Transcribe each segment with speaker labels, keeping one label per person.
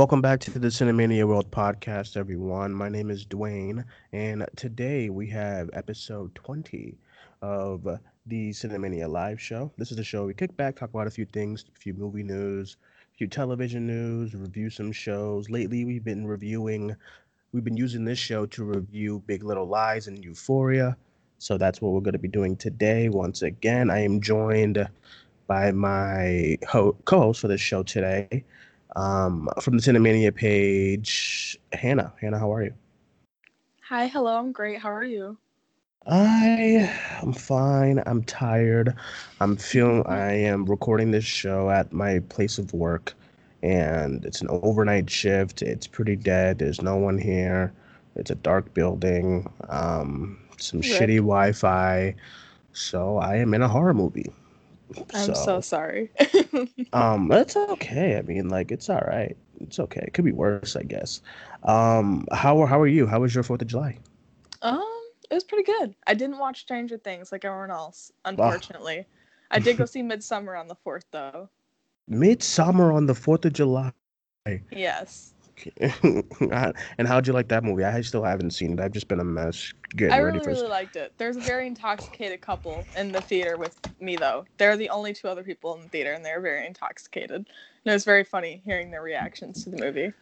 Speaker 1: Welcome back to the Cinemania World podcast, everyone. My name is Duane, and today we have episode 20 of the Cinemania live show. This is the show we kick back, talk about a few things, a few movie news, a few television news, review some shows. Lately, we've been reviewing, we've been using this show to review Big Little Lies and Euphoria. So that's what we're going to be doing today. Once again, I am joined by my co host for this show today um, from the Cinemania page, Hannah. Hannah, how are you?
Speaker 2: Hi, hello. I'm great. How are you?
Speaker 1: I am fine. I'm tired. I'm feeling I am recording this show at my place of work and it's an overnight shift. It's pretty dead. There's no one here. It's a dark building. Um some
Speaker 2: Rip.
Speaker 1: shitty Wi-Fi. So I am in a horror movie.
Speaker 2: I'm so sorry.
Speaker 1: Um, that's okay. I mean, like, it's all right. It's okay. It could be worse, I guess. Um, how were how are you? How was your Fourth of July?
Speaker 2: um, it was pretty good. I didn't watch Stranger Things like everyone else, unfortunately. I did go see Midsommar on the fourth, though.
Speaker 1: Midsommar on the Fourth of July.
Speaker 2: Yes,
Speaker 1: and how'd you like that movie? I still haven't seen it. I've just been a mess getting
Speaker 2: I
Speaker 1: ready
Speaker 2: really,
Speaker 1: for.
Speaker 2: really liked it. There's a very intoxicated couple in the theater with me, though. They're the only two other people in the theater, and they're very intoxicated. And it was very funny hearing their reactions to the movie.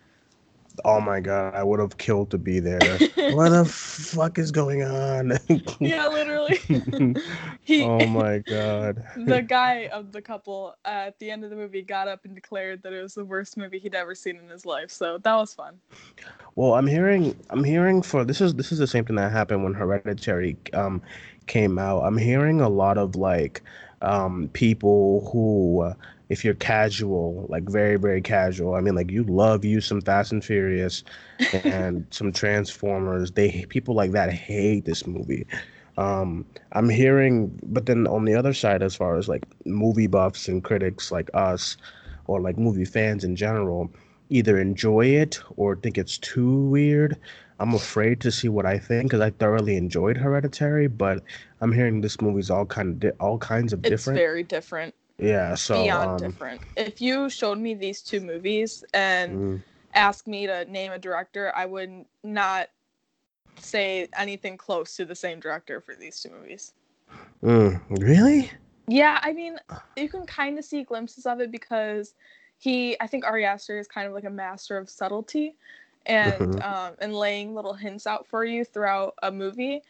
Speaker 1: Oh my god, I would have killed to be there. what the fuck is going on?
Speaker 2: yeah, literally. he,
Speaker 1: oh my god.
Speaker 2: the guy of the couple uh, at the end of the movie got up and declared that it was the worst movie he'd ever seen in his life. So that was fun.
Speaker 1: Well, I'm hearing I'm hearing for this is this is the same thing that happened when Hereditary um came out. I'm hearing a lot of like um people who uh, if you're casual, like very very casual, I mean like you love you some Fast and Furious and some Transformers. They people like that hate this movie. Um I'm hearing but then on the other side as far as like movie buffs and critics like us or like movie fans in general either enjoy it or think it's too weird. I'm afraid to see what I think because I thoroughly enjoyed Hereditary, but I'm hearing this movie's all kind of di- all kinds of
Speaker 2: It's
Speaker 1: different.
Speaker 2: very different,
Speaker 1: yeah, so
Speaker 2: beyond
Speaker 1: um,
Speaker 2: different. If you showed me these two movies and
Speaker 1: mm,
Speaker 2: asked me to name a director, I would not say anything close to the same director for these two movies.
Speaker 1: mm, really?
Speaker 2: Yeah, I mean, you can kind of see glimpses of it because he, I think Ari Aster is kind of like a master of subtlety and
Speaker 1: Mhm.
Speaker 2: um, and laying little hints out for you throughout a movie.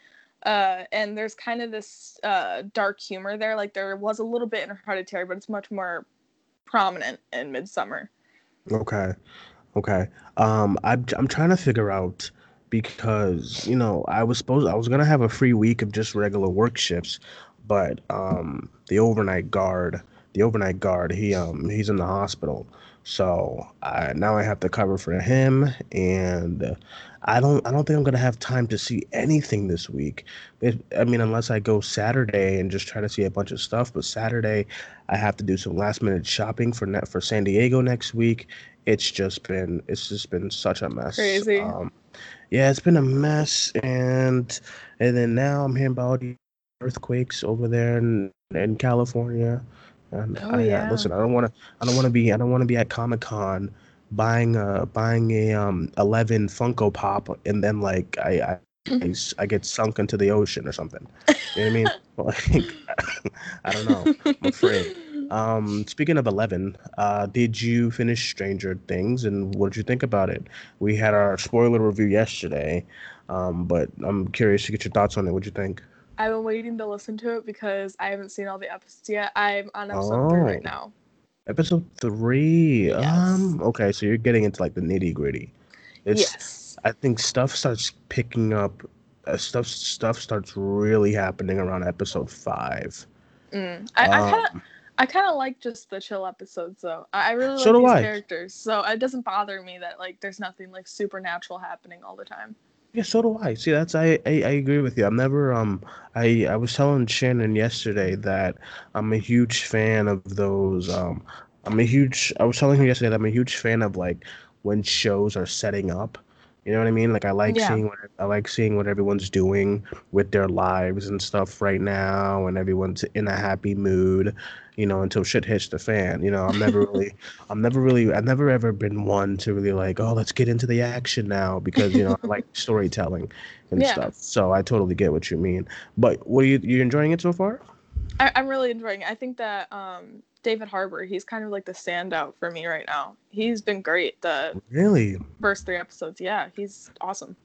Speaker 2: Uh, and there's kind of this uh, dark humor there. Like there was a little bit in Hereditary, but it's much more prominent in Midsommar.
Speaker 1: Okay, okay. Um, I'm I'm trying to figure out because you know I was supposed I was gonna have a free week of just regular work shifts, but um the overnight guard the overnight guard he um he's in the hospital, so I now I have to cover for him and uh, I don't I don't think I'm gonna have time to see anything this week. It, I mean unless I go Saturday and just try to see a bunch of stuff, but Saturday I have to do some last minute shopping for net for San Diego next week it's just been it's just been such a mess.
Speaker 2: Crazy.
Speaker 1: Um, yeah, it's been a mess, and and then now I'm hearing about earthquakes over there in in California. And
Speaker 2: Oh,
Speaker 1: I,
Speaker 2: yeah.
Speaker 1: listen, I don't want to I don't want to be I don't want to be at Comic Con buying a buying a um 11 Funko Pop and then like I I get sunk into the ocean or something. You know what I mean? Like I don't know. I'm afraid. Um, speaking of Eleven, uh, did you finish Stranger Things, and what did you think about it? We had our spoiler review yesterday, um, but I'm curious to get your thoughts on it. What'd you think?
Speaker 2: I've been waiting to listen to it because I haven't seen all the episodes yet. I'm on episode three right
Speaker 1: Oh.
Speaker 2: now.
Speaker 1: Episode three.
Speaker 2: Yes.
Speaker 1: Um, okay, so you're getting into like the nitty gritty. It's.
Speaker 2: yes.
Speaker 1: I think stuff starts picking up. Uh, stuff stuff starts really happening around episode five.
Speaker 2: Mm. I, I kind of
Speaker 1: Um,
Speaker 2: I kind of like just the chill episodes though. I really like
Speaker 1: do
Speaker 2: these
Speaker 1: I.
Speaker 2: characters, so it doesn't bother me that like there's nothing like supernatural happening all the time.
Speaker 1: Yeah, so do I. See, that's I, I I agree with you. I'm never um I I was telling Shannon yesterday that I'm a huge fan of those um I'm a huge I was telling him yesterday that I'm a huge fan of like when shows are setting up You know what I mean? Like I like
Speaker 2: Yeah.
Speaker 1: seeing what I like seeing what everyone's doing with their lives and stuff right now, and everyone's in a happy mood. You know, until shit hits the fan. You know, I'm never really, I'm never really, I've never ever been one to really like, oh, let's get into the action now because you know I like storytelling and
Speaker 2: Yeah.
Speaker 1: stuff. So I totally get what you mean. But what are you you enjoying it so far?
Speaker 2: I, I'm really enjoying it. I think that um, David Harbour, he's kind of like the standout for me right now. He's been great the
Speaker 1: Really,
Speaker 2: first three episodes. Yeah, he's awesome.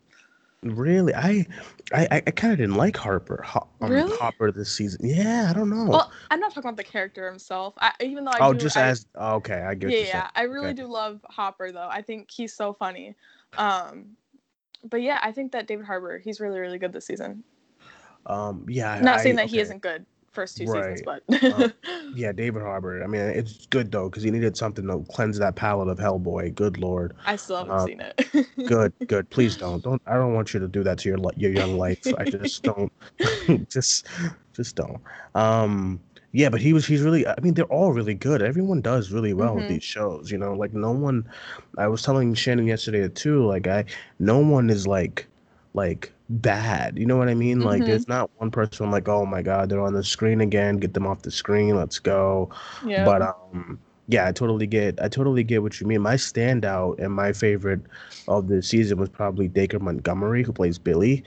Speaker 1: really, I, I, I kind of didn't like Harper. Ho- um,
Speaker 2: Really?
Speaker 1: Hopper this season. Yeah, I don't know.
Speaker 2: Well, I'm not talking about the character himself. I, even though I
Speaker 1: oh,
Speaker 2: do,
Speaker 1: just
Speaker 2: I,
Speaker 1: as oh, okay, I get.
Speaker 2: yeah, yeah, I really
Speaker 1: Okay.
Speaker 2: do love Hopper though. I think he's so funny. Um, but yeah, I think that David Harbour, he's really, really good this season.
Speaker 1: Um, yeah.
Speaker 2: not
Speaker 1: I-
Speaker 2: saying that he isn't good first two
Speaker 1: Right.
Speaker 2: seasons, but
Speaker 1: Um, Yeah, David Harbour. I mean, it's good though because he needed something to cleanse that palate of Hellboy. Good lord.
Speaker 2: I still haven't
Speaker 1: uh,
Speaker 2: seen it.
Speaker 1: Good, good. Please don't. Don't. I don't want you to do that to your your young life. I just don't. just, just don't. Um. Yeah, but he was. He's really. I mean, they're all really good. Everyone does really well with
Speaker 2: Mhm.
Speaker 1: these shows. You know, like no one. I was telling Shannon yesterday too. Like I, no one is like, like bad. You know what I mean? Like
Speaker 2: Mhm.
Speaker 1: there's not one person I'm like, oh my god, they're on the screen again. Get them off the screen. Let's go.
Speaker 2: yeah.
Speaker 1: But um, yeah, I totally get. I totally get what you mean. My standout and my favorite of the season was probably Dacre Montgomery, who plays Billy.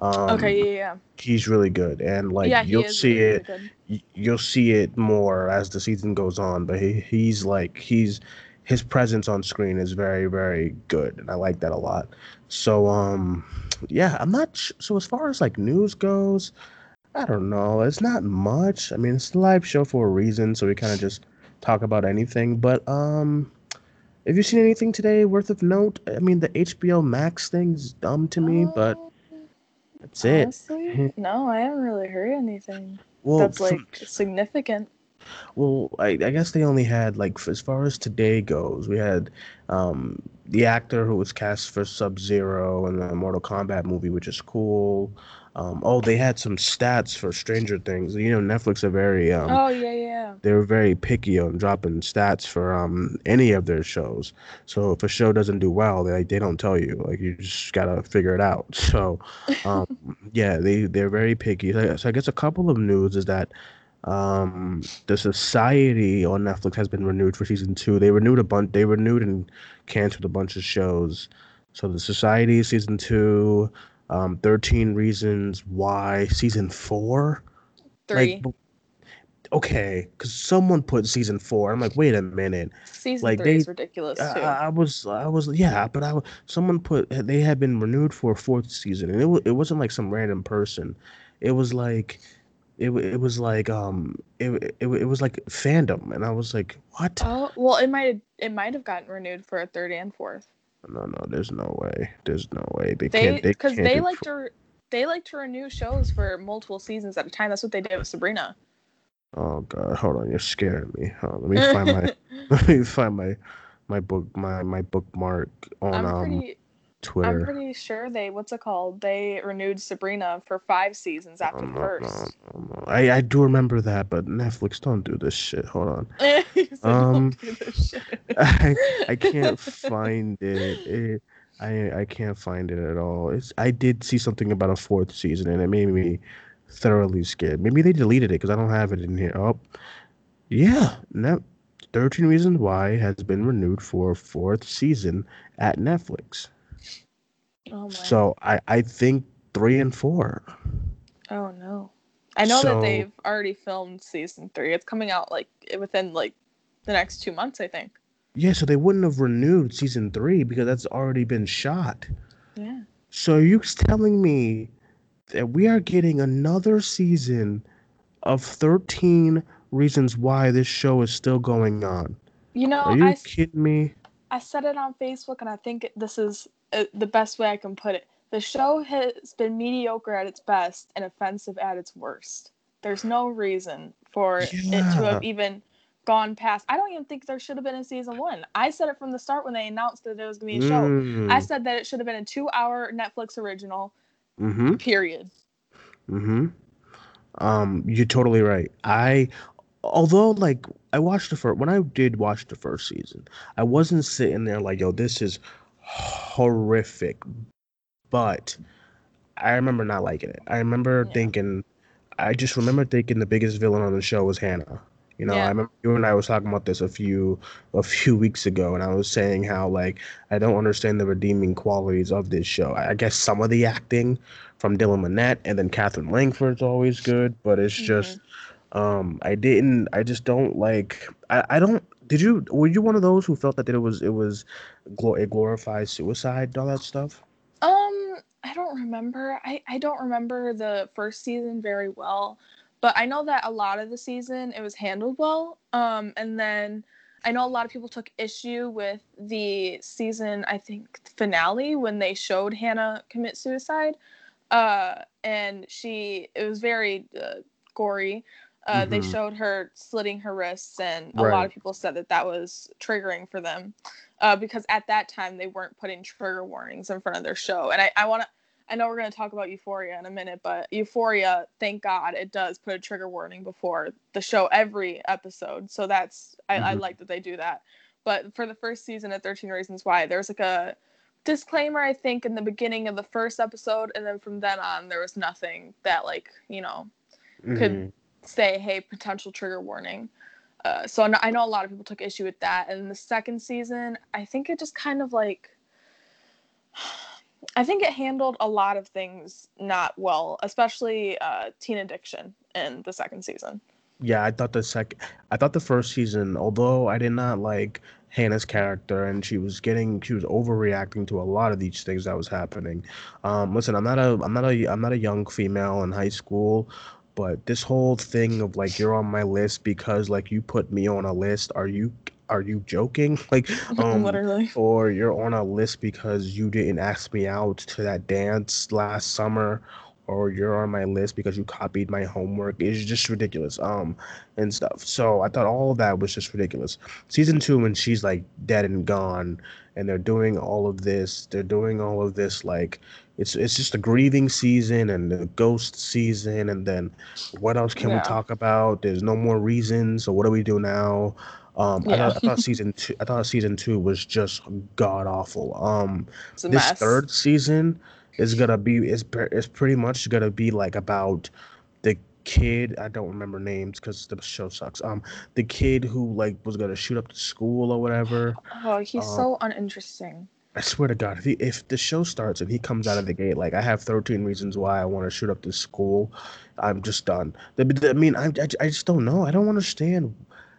Speaker 1: Um,
Speaker 2: okay, yeah, yeah.
Speaker 1: he's really good, and like
Speaker 2: yeah,
Speaker 1: you'll see
Speaker 2: really,
Speaker 1: it.
Speaker 2: really.
Speaker 1: You'll see it more as the season goes on. But he, he's like he's his presence on screen is very very good, and I like that a lot. So um, yeah, I'm not. Sh- so as far as like news goes, I don't know. It's not much. I mean, it's a live show for a reason, so we kind of just talk about anything. But um, have you seen anything today worth of note? I mean, the HBO Max thing's dumb to me, but
Speaker 2: Uh,
Speaker 1: that's it.
Speaker 2: no, I haven't really heard anything
Speaker 1: Well,
Speaker 2: that's like significant.
Speaker 1: Well, I, I guess they only had like as far as today goes, we had um the actor who was cast for Sub Zero in the Mortal Kombat movie, which is cool. Um, oh, they had some stats for Stranger Things. You know, Netflix are very um
Speaker 2: oh yeah, yeah.
Speaker 1: they're very picky on dropping stats for um any of their shows. So if a show doesn't do well, they they don't tell you. Like you just gotta figure it out. So um yeah, they they're very picky. So so I guess a couple of news is that um the Society on Netflix has been renewed for season two. They renewed a bunch. They renewed and canceled a bunch of shows. So the Society season two, um, Thirteen Reasons Why season four.
Speaker 2: Three
Speaker 1: Like, okay, because someone put season four. I'm like, wait a minute.
Speaker 2: season
Speaker 1: like,
Speaker 2: three
Speaker 1: they-
Speaker 2: is ridiculous
Speaker 1: I,
Speaker 2: too.
Speaker 1: I was, I was, yeah, but I, someone put they had been renewed for a fourth season, and it wa- it wasn't like some random person. It was like, it it was like um, it it, it was like fandom, and I was like, what?
Speaker 2: oh well, it might it might have gotten renewed for a third and fourth.
Speaker 1: No, no, there's no way. There's no way they,
Speaker 2: They
Speaker 1: can't.
Speaker 2: Because they like to re- they like to renew shows for multiple seasons at a time. That's what they did with Sabrina.
Speaker 1: Oh God, hold on, you're scaring me. On, let me find my let me find my my book my my bookmark on
Speaker 2: I'm
Speaker 1: um
Speaker 2: pretty
Speaker 1: Twitter.
Speaker 2: I'm pretty sure they what's it called? They renewed Sabrina for five seasons after the first.
Speaker 1: I I do remember that, but Netflix don't do this shit. Hold on,
Speaker 2: You "Don't
Speaker 1: Um,
Speaker 2: do this shit."
Speaker 1: I I can't find it. it. I I can't find it at all. It's I did see something about a fourth season, and it made me thoroughly scared. Maybe they deleted it because I don't have it in here. Oh, yeah, no. 13 Reasons Why has been renewed for a fourth season at Netflix.
Speaker 2: Oh my.
Speaker 1: So I, I think three and four.
Speaker 2: Oh no. I know
Speaker 1: So-
Speaker 2: that they've already filmed season three. It's coming out like within like the next two months, I think.
Speaker 1: Yeah, so they wouldn't have renewed season three because that's already been shot.
Speaker 2: Yeah.
Speaker 1: So you're telling me that we are getting another season of 13 reasons why this show is still going on?
Speaker 2: You know,
Speaker 1: Are you
Speaker 2: I,
Speaker 1: kidding me?
Speaker 2: I said it on Facebook, and I think this is uh, the best way I can put it. The show has been mediocre at its best and offensive at its worst. There's no reason for it to have even gone past. I don't even think there should have been a season one. I said it from the start when they announced that there was going to be a show.
Speaker 1: Mm.
Speaker 2: I said that it should have been a two hour Netflix original,
Speaker 1: Mm-hmm.
Speaker 2: period.
Speaker 1: Mm-hmm. Um, you're totally right. I, although like I watched the first when I did watch the first season, I wasn't sitting there like, yo, this is horrific. But I remember not liking it. I remember
Speaker 2: Yeah.
Speaker 1: thinking, I just remember thinking the biggest villain on the show was Hannah. You know, I remember you and I was talking about this a few a few weeks ago, and I was saying how like I don't understand the redeeming qualities of this show. I guess some of the acting from Dylan Minnette and then Katherine Langford's always good, but it's just um I didn't I just don't like I, I don't did you were you one of those who felt that it was it was it glorifies suicide all that stuff?
Speaker 2: Um, I don't remember. I I don't remember the first season very well, but I know that a lot of the season it was handled well. Um, and then I know a lot of people took issue with the season I think finale when they showed Hannah commit suicide. Uh, and she it was very uh, gory. Uh, They
Speaker 1: Mhm.
Speaker 2: showed her slitting her wrists, and a lot of people said that that was triggering for them uh, because at that time they weren't putting trigger warnings in front of their show. And I, I want to, I know we're going to talk about Euphoria in a minute, but Euphoria, thank God, it does put a trigger warning before the show every episode. So that's, I, I
Speaker 1: Mhm.
Speaker 2: like that they do that. But for the first season of 13 Reasons Why, there's like a disclaimer, I think, in the beginning of the first episode. And then from then on, there was nothing that, like, you know, could
Speaker 1: Mhm.
Speaker 2: Say, hey, potential trigger warning. Uh, so I know, a lot of people took issue with that. And the second season, I think it just kind of like, I think it handled a lot of things not well, especially uh, teen addiction in the second season.
Speaker 1: Yeah, I thought the second, I thought the first season, although I did not like Hannah's character and she was getting, she was overreacting to a lot of these things that was happening. Um, listen, I'm not a, I'm not a, I'm not a young female in high school, but this whole thing of like you're on my list because like you put me on a list, are you, are you joking? Like, um,
Speaker 2: Literally.
Speaker 1: or you're on a list because you didn't ask me out to that dance last summer or you're on my list because you copied my homework it's just ridiculous um and stuff so i thought all of that was just ridiculous season two when she's like dead and gone and they're doing all of this they're doing all of this like it's it's just a grieving season and the ghost season and then what else can we talk about there's no more reasons so what do we do now um, I
Speaker 2: Yeah.
Speaker 1: thought, I thought season two. I thought season two was just god awful. Um, this
Speaker 2: mess.
Speaker 1: third season is gonna be it's is pretty much gonna be like about the kid. I don't remember names because the show sucks. Um, the kid who like was gonna shoot up the school or whatever.
Speaker 2: Oh, he's
Speaker 1: Uh,
Speaker 2: so uninteresting.
Speaker 1: I swear to God, if he, if the show starts and he comes out of the gate like I have 13 reasons why I want to shoot up this school, I'm just done. The- the- I mean, I, I, I just don't know. I don't understand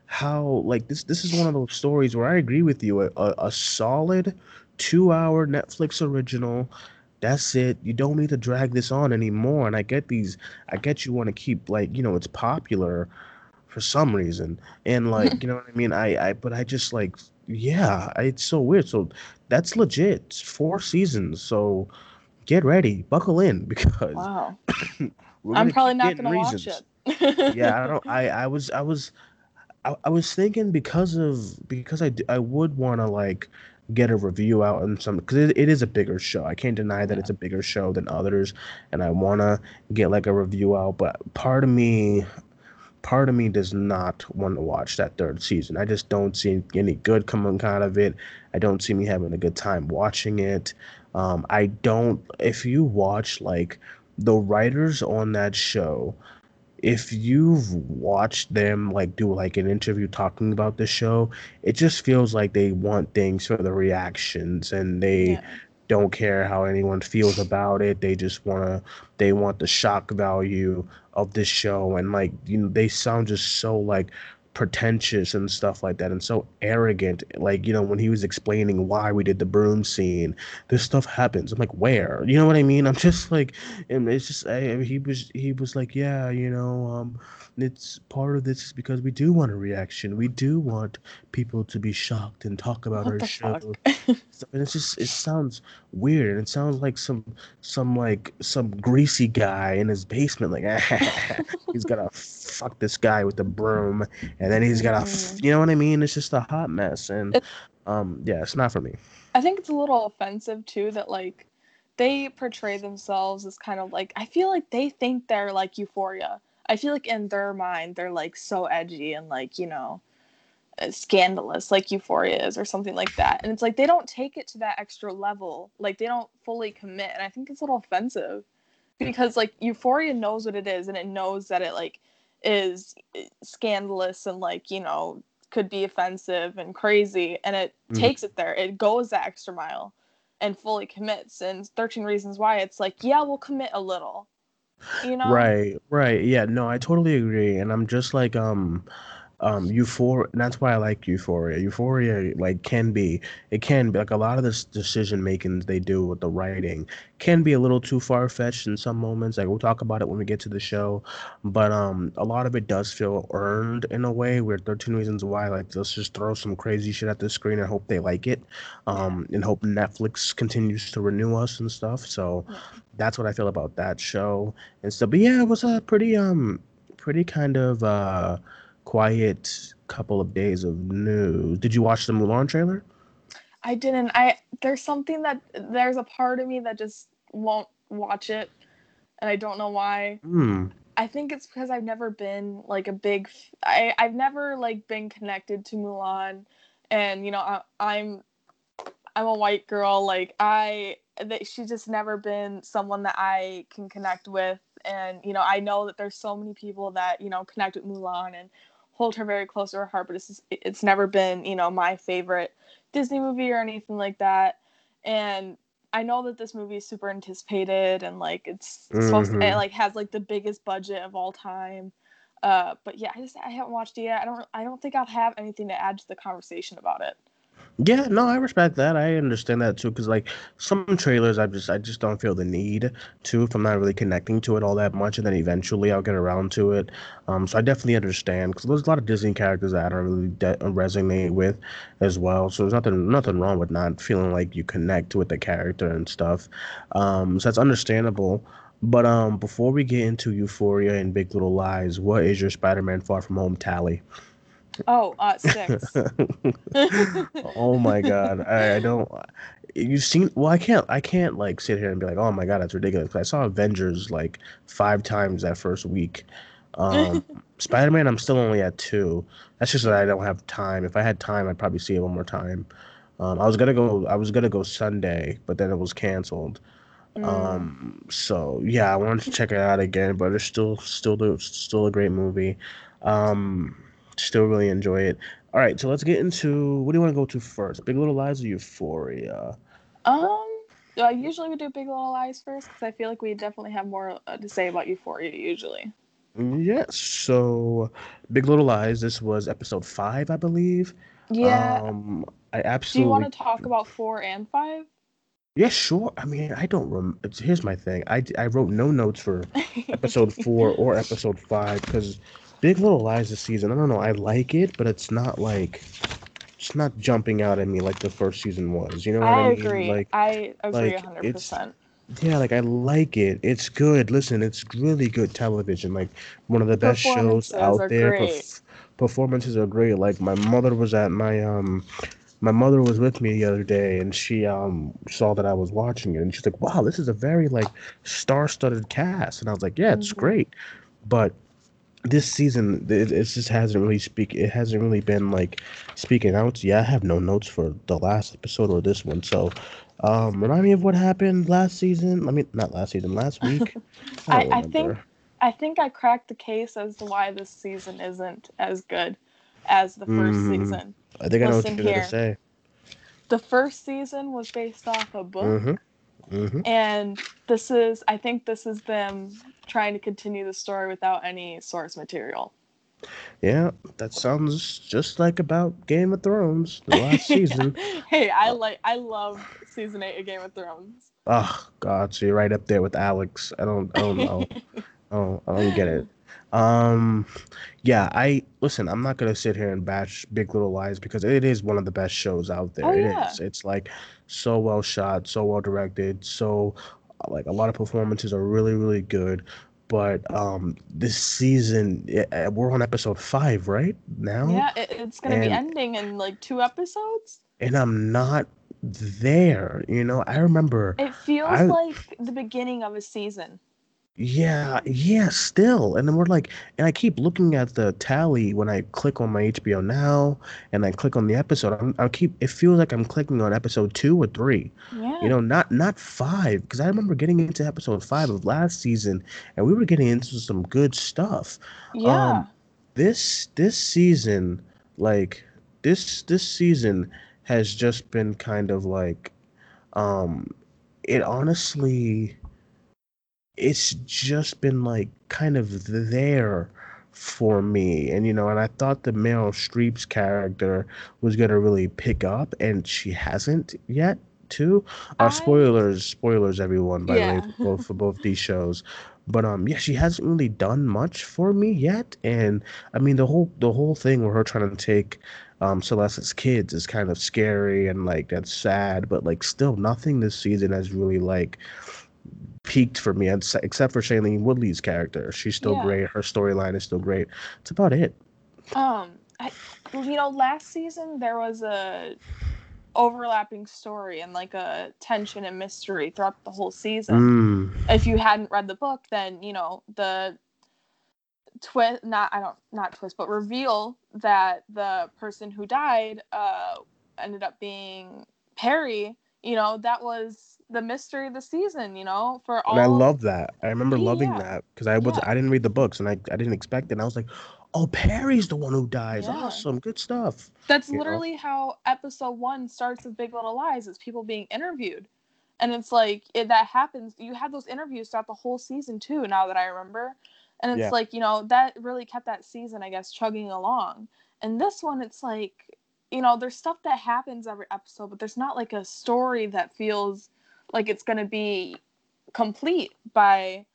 Speaker 1: how like this this is one of those stories where I agree with you. A, a, a solid two hour Netflix original. That's it. You don't need to drag this on anymore. And I get these. I get you want to keep like you know it's popular for some reason and like you know what i mean i i but i just like yeah it's so weird so that's legit it's four seasons so get ready buckle in because
Speaker 2: Wow. I'm probably not going to watch it.
Speaker 1: yeah i don't i i was i was i, I was thinking because of because i i would want to like get a review out on some because it, it is a bigger show i can't deny that
Speaker 2: Yeah.
Speaker 1: it's a bigger show than others and i want to get like a review out but part of me part of me does not want to watch that third season. I just don't see any good coming out of it. I don't see me having a good time watching it. Um, I don't. If you watch like the writers on that show, if you've watched them like do like an interview talking about the show, it just feels like they want things for the reactions and they
Speaker 2: yeah.
Speaker 1: don't care how anyone feels about it. They just want to they want the shock value of this show and like you know they sound just so like pretentious and stuff like that and so arrogant like you know when he was explaining why we did the broom scene this stuff happens. I'm like where? You know what i mean? I'm just like and it's just I, he was he was like yeah you know um it's part of this is because we do want a reaction. We do want people to be shocked and talk about
Speaker 2: What
Speaker 1: our show. and it's just it sounds weird and it sounds like some some like some greasy guy in his basement like he's gonna fuck this guy with the broom and then he's got
Speaker 2: Mm.
Speaker 1: you know what i mean it's just a hot mess and
Speaker 2: It-
Speaker 1: um yeah it's not for me
Speaker 2: I think it's a little offensive too that like they portray themselves as kind of like I feel like they think they're like Euphoria. I feel like in their mind they're like so edgy and like you know uh, scandalous like Euphoria is or something like that. And it's like they don't take it to that extra level. Like they don't fully commit. And I think it's a little offensive because like Euphoria knows what it is and it knows that it like is scandalous and like, you know, could be offensive and crazy and it mm. takes it there. It goes that extra mile and fully commits. And 13 Reasons Why it's like, yeah, we'll commit a little. You know?
Speaker 1: Right, right. Yeah, no, I totally agree. And I'm just like um um euphoria that's why i like euphoria. Euphoria like can be it can be like a lot of this decision making they do with the writing can be a little too far-fetched in some moments like we'll talk about it when we get to the show but um a lot of it does feel earned in a way where 13 reasons why like let's just throw some crazy shit at the screen and hope they like it um and hope netflix continues to renew us and stuff so that's what i feel about that show and stuff but yeah it was a pretty um pretty kind of uh quiet couple of days of news. Did you watch the Mulan trailer?
Speaker 2: I didn't. I there's something that there's a part of me that just won't watch it, and I don't know why.
Speaker 1: Hmm.
Speaker 2: I think it's because I've never been like a big. I I've never like been connected to Mulan, and you know I, I'm I'm a white girl. Like I that she's just never been someone that I can connect with, and you know I know that there's so many people that you know connect with Mulan and hold her very close to her heart, but it's it's never been you know my favorite Disney movie or anything like that. And I know that this movie is super anticipated and like it's mm-hmm. supposed to, it like has like the biggest budget of all time. Uh, but yeah, I just I haven't watched it yet. I don't I don't think I'll have anything to add to the conversation about it.
Speaker 1: Yeah, no, I respect that. I understand that too, because like some trailers, I just I just don't feel the need to if I'm not really connecting to it all that much, and then eventually I'll get around to it. Um, so I definitely understand because there's a lot of Disney characters that I don't really de- resonate with as well. So there's nothing nothing wrong with not feeling like you connect with the character and stuff. Um, so that's understandable. But um, before we get into Euphoria and Big Little Lies, what is your Spider-Man Far From Home tally?
Speaker 2: Oh, uh, six.
Speaker 1: oh my god, I, I don't. You've seen? Well, I can't. I can't like sit here and be like, oh my god, that's ridiculous. Cause I saw Avengers like five times that first week. Um, Spider Man, I'm still only at two. That's just that I don't have time. If I had time, I'd probably see it one more time. Um, I was gonna go. I was gonna go Sunday, but then it was canceled. Mm. Um, so yeah, I wanted to check it out again, but it's still still still a great movie. Um, still really enjoy it. All right, so let's get into what do you want to go to first? Big Little Lies or Euphoria?
Speaker 2: Um, I usually we do Big Little Lies first because I feel like we definitely have more uh, to say about Euphoria usually.
Speaker 1: Yes. So, Big Little Lies. This was episode five, I believe.
Speaker 2: Yeah.
Speaker 1: Um, I absolutely.
Speaker 2: Do you want to talk about four and five?
Speaker 1: Yeah, sure. I mean, I don't rem. Here's my thing. I I wrote no notes for episode four or episode five because Big Little Lies this season. I don't know. I like it, but it's not like it's not jumping out at me like the first season was. You know what I,
Speaker 2: I mean? agree. Like I agree like, 100%.
Speaker 1: Yeah, like I like it. It's good. Listen, it's really good television. Like one of the best shows out there. Perf- performances are great. Like my mother was at my um my mother was with me the other day and she um saw that I was watching it and she's like, "Wow, this is a very like star-studded cast." And I was like, "Yeah, it's mm-hmm. great." But this season it, it just hasn't really speak it hasn't really been like speaking out yeah i have no notes for the last episode or this one so um remind me of what happened last season i mean not last season last week
Speaker 2: i, I, I think i think i cracked the case as to why this season isn't as good as the 1st mm-hmm. season
Speaker 1: i think i know Listen what you're here. gonna say
Speaker 2: the first season was based off a book
Speaker 1: mm-hmm. Mm-hmm.
Speaker 2: and this is i think this is them trying to continue the story without any source material.
Speaker 1: Yeah, that sounds just like about Game of Thrones, the last season.
Speaker 2: hey, I like I love season eight of Game of Thrones.
Speaker 1: Oh God, so you're right up there with Alex. I don't I don't know. oh, I don't get it. Um yeah, I listen, I'm not gonna sit here and bash Big Little Lies because it is one of the best shows out there. Oh, it yeah. is. It's like so well shot, so well directed, so like a lot of performances are really really good but um this season it, we're on episode five right? Now?
Speaker 2: Yeah it, it's gonna and, be ending in like two episodes?
Speaker 1: And i'm not there you know? I remember
Speaker 2: it feels I, like the beginning of a season
Speaker 1: Yeah, yeah, still. And then we're like, and I keep looking at the tally when I click on my HBO Now and I click on the episode. I'm, I keep, it feels like I'm clicking on episode two or three,
Speaker 2: Yeah.
Speaker 1: you know, not not five, because I remember getting into episode five of last season and we were getting into some good stuff. Um,
Speaker 2: Yeah.
Speaker 1: this this season, like this this season has just been kind of like, um, it honestly it's just been like kind of there for me and you know and i thought the meryl streep's character was going to really pick up and she hasn't yet too. Uh
Speaker 2: I
Speaker 1: spoilers spoilers everyone by the way for both for both these shows. But um yeah she hasn't really done much for me yet and i mean the whole the whole thing where her trying to take um celeste's kids is kind of scary and like that's sad but like still nothing this season has really like peaked for me, except for Shailene Woodley's character. She's still
Speaker 2: Yeah.
Speaker 1: great. Her storyline is still great. That's about it.
Speaker 2: Um I you know, last season there was a overlapping story and like a tension and mystery throughout the whole season.
Speaker 1: Mm.
Speaker 2: If you hadn't read the book, then you know the twist not i don't not twist but reveal that the person who died uh ended up being perry you know that was the mystery of the season you know for all.
Speaker 1: And I love that. I remember loving that because I was
Speaker 2: yeah
Speaker 1: I didn't read the books and I, I didn't expect it. And I was like, oh, Perry's the one who dies.
Speaker 2: yeah
Speaker 1: Awesome, good stuff.
Speaker 2: that's
Speaker 1: You know?
Speaker 2: literally how episode one starts with big little lies it's people being interviewed and it's like it, that happens you had those interviews throughout the whole season too now that i remember and it's
Speaker 1: Yeah.
Speaker 2: like you know that really kept that season i guess chugging along and this one it's like you know there's stuff that happens every episode but there's not like a story that feels like it's going to be complete by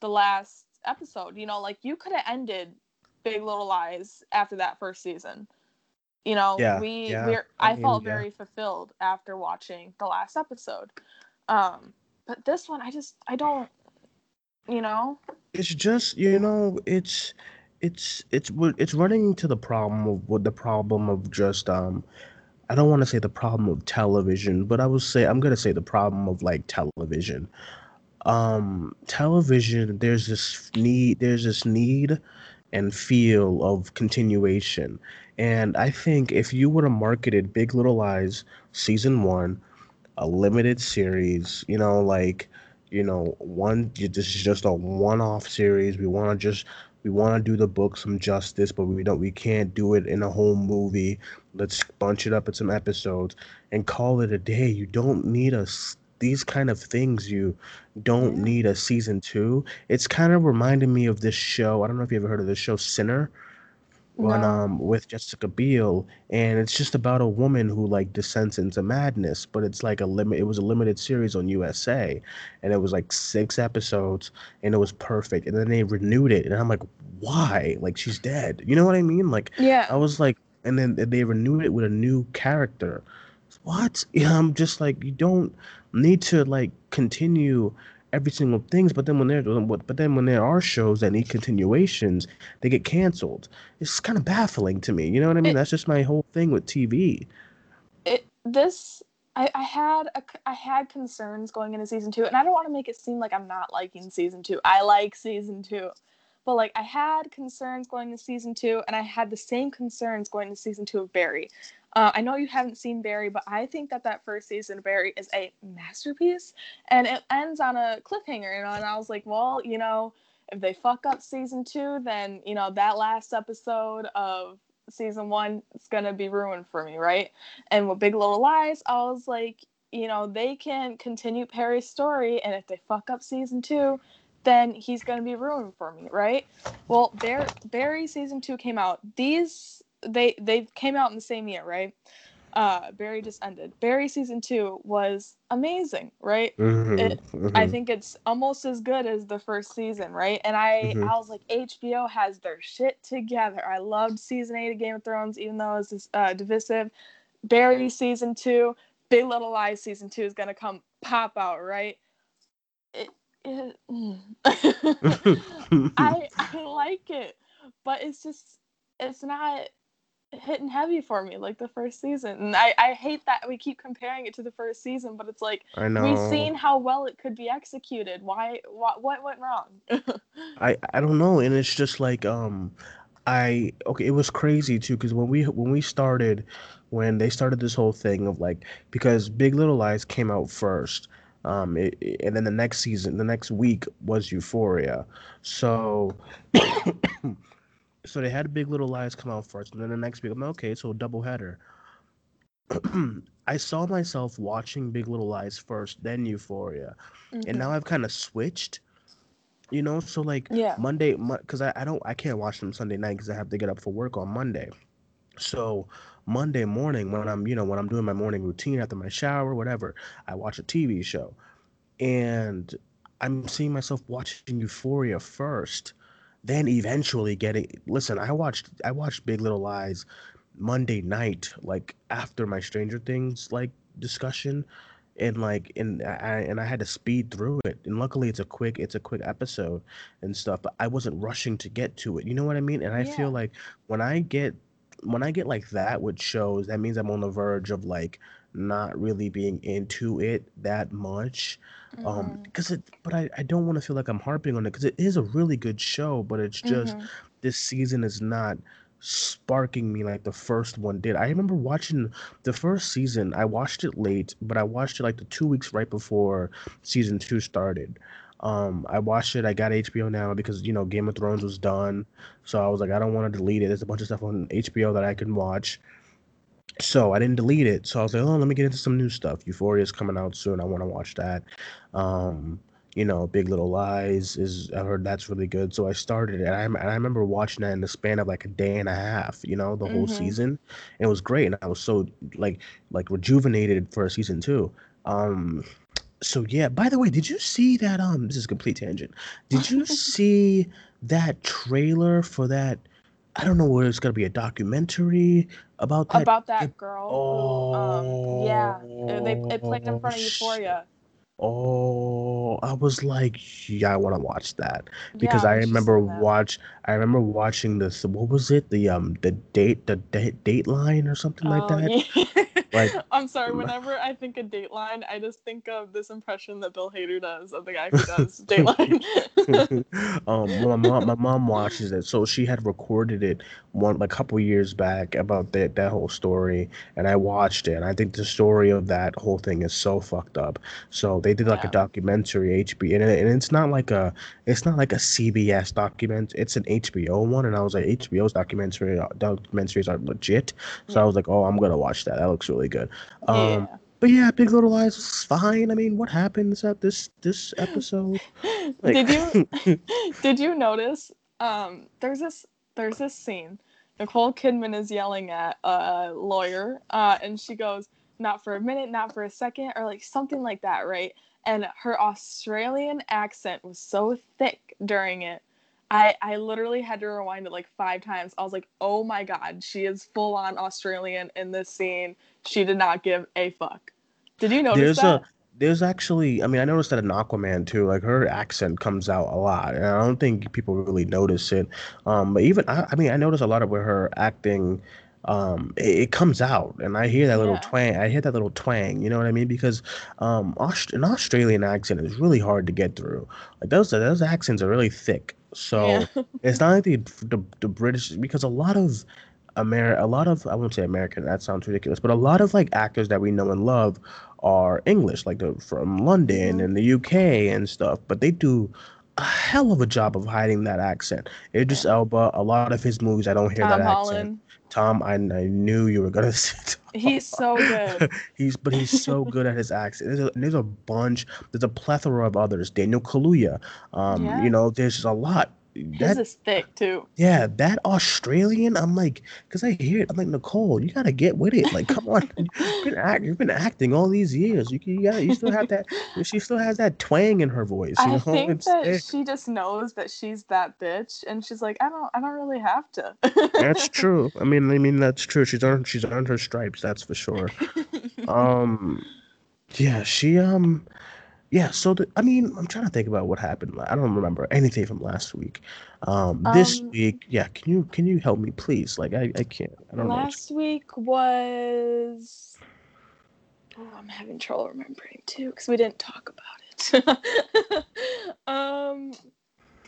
Speaker 2: the last episode you know like you could have ended big little lies after that first season you know
Speaker 1: Yeah,
Speaker 2: we
Speaker 1: yeah.
Speaker 2: we're
Speaker 1: I
Speaker 2: i
Speaker 1: mean,
Speaker 2: felt
Speaker 1: yeah.
Speaker 2: very fulfilled after watching the last episode um but this one i just i don't you know
Speaker 1: It's just you know, it's it's it's it's running into the problem of what the problem of just um I don't want to say the problem of television, but I will say I'm gonna say the problem of like television. um television there's this need there's this need and feel of continuation and i think if you would have marketed big little lies season one a limited series you know like you know one this is just a one-off series we want to just we want to do the book some justice but we don't we can't do it in a whole movie let's bunch it up in some episodes and call it a day you don't need us these kind of things you don't need a season two. It's kind of reminding me of this show. I don't know if you ever heard of this show, Sinner, on
Speaker 2: no
Speaker 1: um with Jessica Biel, and it's just about a woman who like descends into madness. But it's like a limit. It was a limited series on USA, and it was like six episodes, and it was perfect. And then they renewed it, and I'm like, why? Like she's dead. You know what I mean? Like
Speaker 2: yeah I
Speaker 1: was like, and then they renewed it with a new character. What? Yeah, I'm just like, you don't need to like continue every single things, but then when there, but then when there are shows that need continuations, they get canceled. It's kind of baffling to me. You know what I mean?
Speaker 2: it
Speaker 1: That's just my whole thing with TV.
Speaker 2: it this I, I had a, I had concerns going into season two, and I don't want to make it seem like I'm not liking season two. I like season two, but like I had concerns going to season two, and I had the same concerns going to season two of Barry. Uh, I know you haven't seen Barry, but I think that that first season of Barry is a masterpiece, and it ends on a cliffhanger. You know, and I was like, well, you know, if they fuck up season two, then you know that last episode of season one is gonna be ruined for me, right? And with Big Little Lies, I was like, you know, they can continue Perry's story, and if they fuck up season two, then he's gonna be ruined for me, right? Well, Bear Barry season two came out. These they they came out in the same year, right? Uh, Barry just ended. Barry season two was amazing, right?
Speaker 1: hmm
Speaker 2: It I
Speaker 1: hmm
Speaker 2: think it's almost as good as the first season, right? And I
Speaker 1: hmm
Speaker 2: I was like, HBO has their shit together. I loved season eight of Game of Thrones, even though it was uh, divisive. Barry season two, Big Little Lies season two is gonna come pop out, right? It, mm. I I like it, but it's just it's not hitting heavy for me like the first season. And I, I hate that we keep comparing it to the first season, but it's like
Speaker 1: I know.
Speaker 2: we've seen how well it could be executed. Why what what went wrong?
Speaker 1: I I don't know, and it's just like um, I okay, it was crazy too because when we when we started, when they started this whole thing of like because Big Little Lies came out first, um, it, it- and then the next season, the next week was Euphoria, so so they had Big Little Lies come out first, and then the next week I'm like, okay, so double header. I saw myself watching Big Little Lies first, then Euphoria, and
Speaker 2: Mhm.
Speaker 1: now I've kind of switched, you know. So like
Speaker 2: Yeah.
Speaker 1: Monday, because I, I don't I can't watch them Sunday night because I have to get up for work on Monday. So Monday morning when I'm you know when I'm doing my morning routine after my shower whatever, I watch a TV show, and I'm seeing myself watching Euphoria first, then eventually getting listen. I watched I watched Big Little Lies Monday night like after my Stranger Things like discussion and like and I and I had to speed through it. And luckily it's a quick it's a quick episode and stuff, but I wasn't rushing to get to it. You know what I mean? And I feel like when I get when I get like that with shows, that means I'm on the verge of like not really being into it that much. Um
Speaker 2: Mhm.
Speaker 1: because it but I, I don't want to feel like I'm harping on it because it is a really good show, but it's just
Speaker 2: Mhm.
Speaker 1: this season is not sparking me like the first one did. I remember watching the first season. I watched it late, but I watched it like the two weeks right before season two started. Um, I watched it. I got HBO now because you know Game of Thrones was done, so I was like, I don't want to delete it. There's a bunch of stuff on HBO that I can watch, so I didn't delete it. So I was like, oh, let me get into some new stuff. Euphoria is coming out soon. I want to watch that. Um, you know, Big Little Lies is I heard that's really good. So I started it, and I, and I remember watching that in the span of like a day and a half. You know, the whole
Speaker 2: Mhm.
Speaker 1: season. And it was great, and I was so like like rejuvenated for a season two. Um, so yeah. By the way, did you see that? Um, this is a complete tangent. Did you see that trailer for that? I don't know whether it's gonna be a documentary about that.
Speaker 2: About that girl Oh, um yeah, they it played in front of
Speaker 1: Oh.
Speaker 2: Euphoria.
Speaker 1: Oh, I was like, yeah, I want to watch that because
Speaker 2: Yeah,
Speaker 1: I
Speaker 2: should
Speaker 1: remember watch. I remember watching this. What was it? The um, the date, the date, Dateline or something like
Speaker 2: Oh,
Speaker 1: that.
Speaker 2: yeah.
Speaker 1: Like,
Speaker 2: I'm sorry. Whenever I think of Dateline, I just think of this impression that Bill Hader does of the guy who does Dateline.
Speaker 1: um, well, my mom, my mom watches it, so she had recorded it one a couple years back about that that whole story, and I watched it, and I think the story of that whole thing is so fucked up. So they did like a documentary HBO, and, and it's not like a it's not like a CBS document, it's an HBO one, and I was like, HBO's documentary documentaries are legit, so I was like, oh, I'm gonna watch that. That looks really good. Um,
Speaker 2: yeah.
Speaker 1: but yeah, Big Little Lies was fine. I mean, what happens at this this episode? Like,
Speaker 2: did you did you notice um there's this there's this scene nicole kidman is yelling at a lawyer uh and she goes not for a minute not for a second or like something like that right and her australian accent was so thick during it i i literally had to rewind it like five times. I was like oh my god she is full on australian in this scene. She did not give a fuck. Did you notice
Speaker 1: there's
Speaker 2: that?
Speaker 1: a there's actually I mean I noticed that in Aquaman too like her accent comes out a lot and I don't think people really notice it. Um but even I, I mean I notice a lot of where her acting um it, it comes out and I hear that little
Speaker 2: Yeah.
Speaker 1: twang I hear that little twang you know what I mean? Because um Aust- an Australian accent is really hard to get through. Like those those accents are really thick. So
Speaker 2: yeah.
Speaker 1: it's not like the, the the British because a lot of Amer a lot of I won't say American that sounds ridiculous but a lot of like actors that we know and love are English like they're from London and the UK and stuff but they do a hell of a job of hiding that accent Idris. Elba a lot of his movies I don't hear
Speaker 2: tom
Speaker 1: that accent
Speaker 2: holland
Speaker 1: Tom I, I knew you were gonna say Tom.
Speaker 2: He's so good.
Speaker 1: he's but he's so good at his accent. There's a, there's a bunch. There's a plethora of others. Daniel Kaluuya. Um,
Speaker 2: Yeah.
Speaker 1: you know, there's just a lot.
Speaker 2: His
Speaker 1: That
Speaker 2: is thick too.
Speaker 1: yeah, that Australian. I'm like, because I hear it. I'm like Nicole, you gotta get with it. Like, come on, you've been act, you've been acting all these years. You you got you still have that. She still has that twang in her voice. You
Speaker 2: I
Speaker 1: know,
Speaker 2: think
Speaker 1: it's
Speaker 2: that
Speaker 1: there.
Speaker 2: she just knows that she's that bitch, and she's like, I don't, I don't really have to.
Speaker 1: That's true. I mean, I mean that's true. She's earned she's earned her stripes. That's for sure. Um, yeah, she um, yeah. So the, I mean, I'm trying to think about what happened. I don't remember anything from last week. Um, this
Speaker 2: Um,
Speaker 1: week, yeah. Can you can you help me, please? Like, I I can't. I don't know.
Speaker 2: last week was. Oh, I'm having trouble remembering too because we didn't talk about it. um,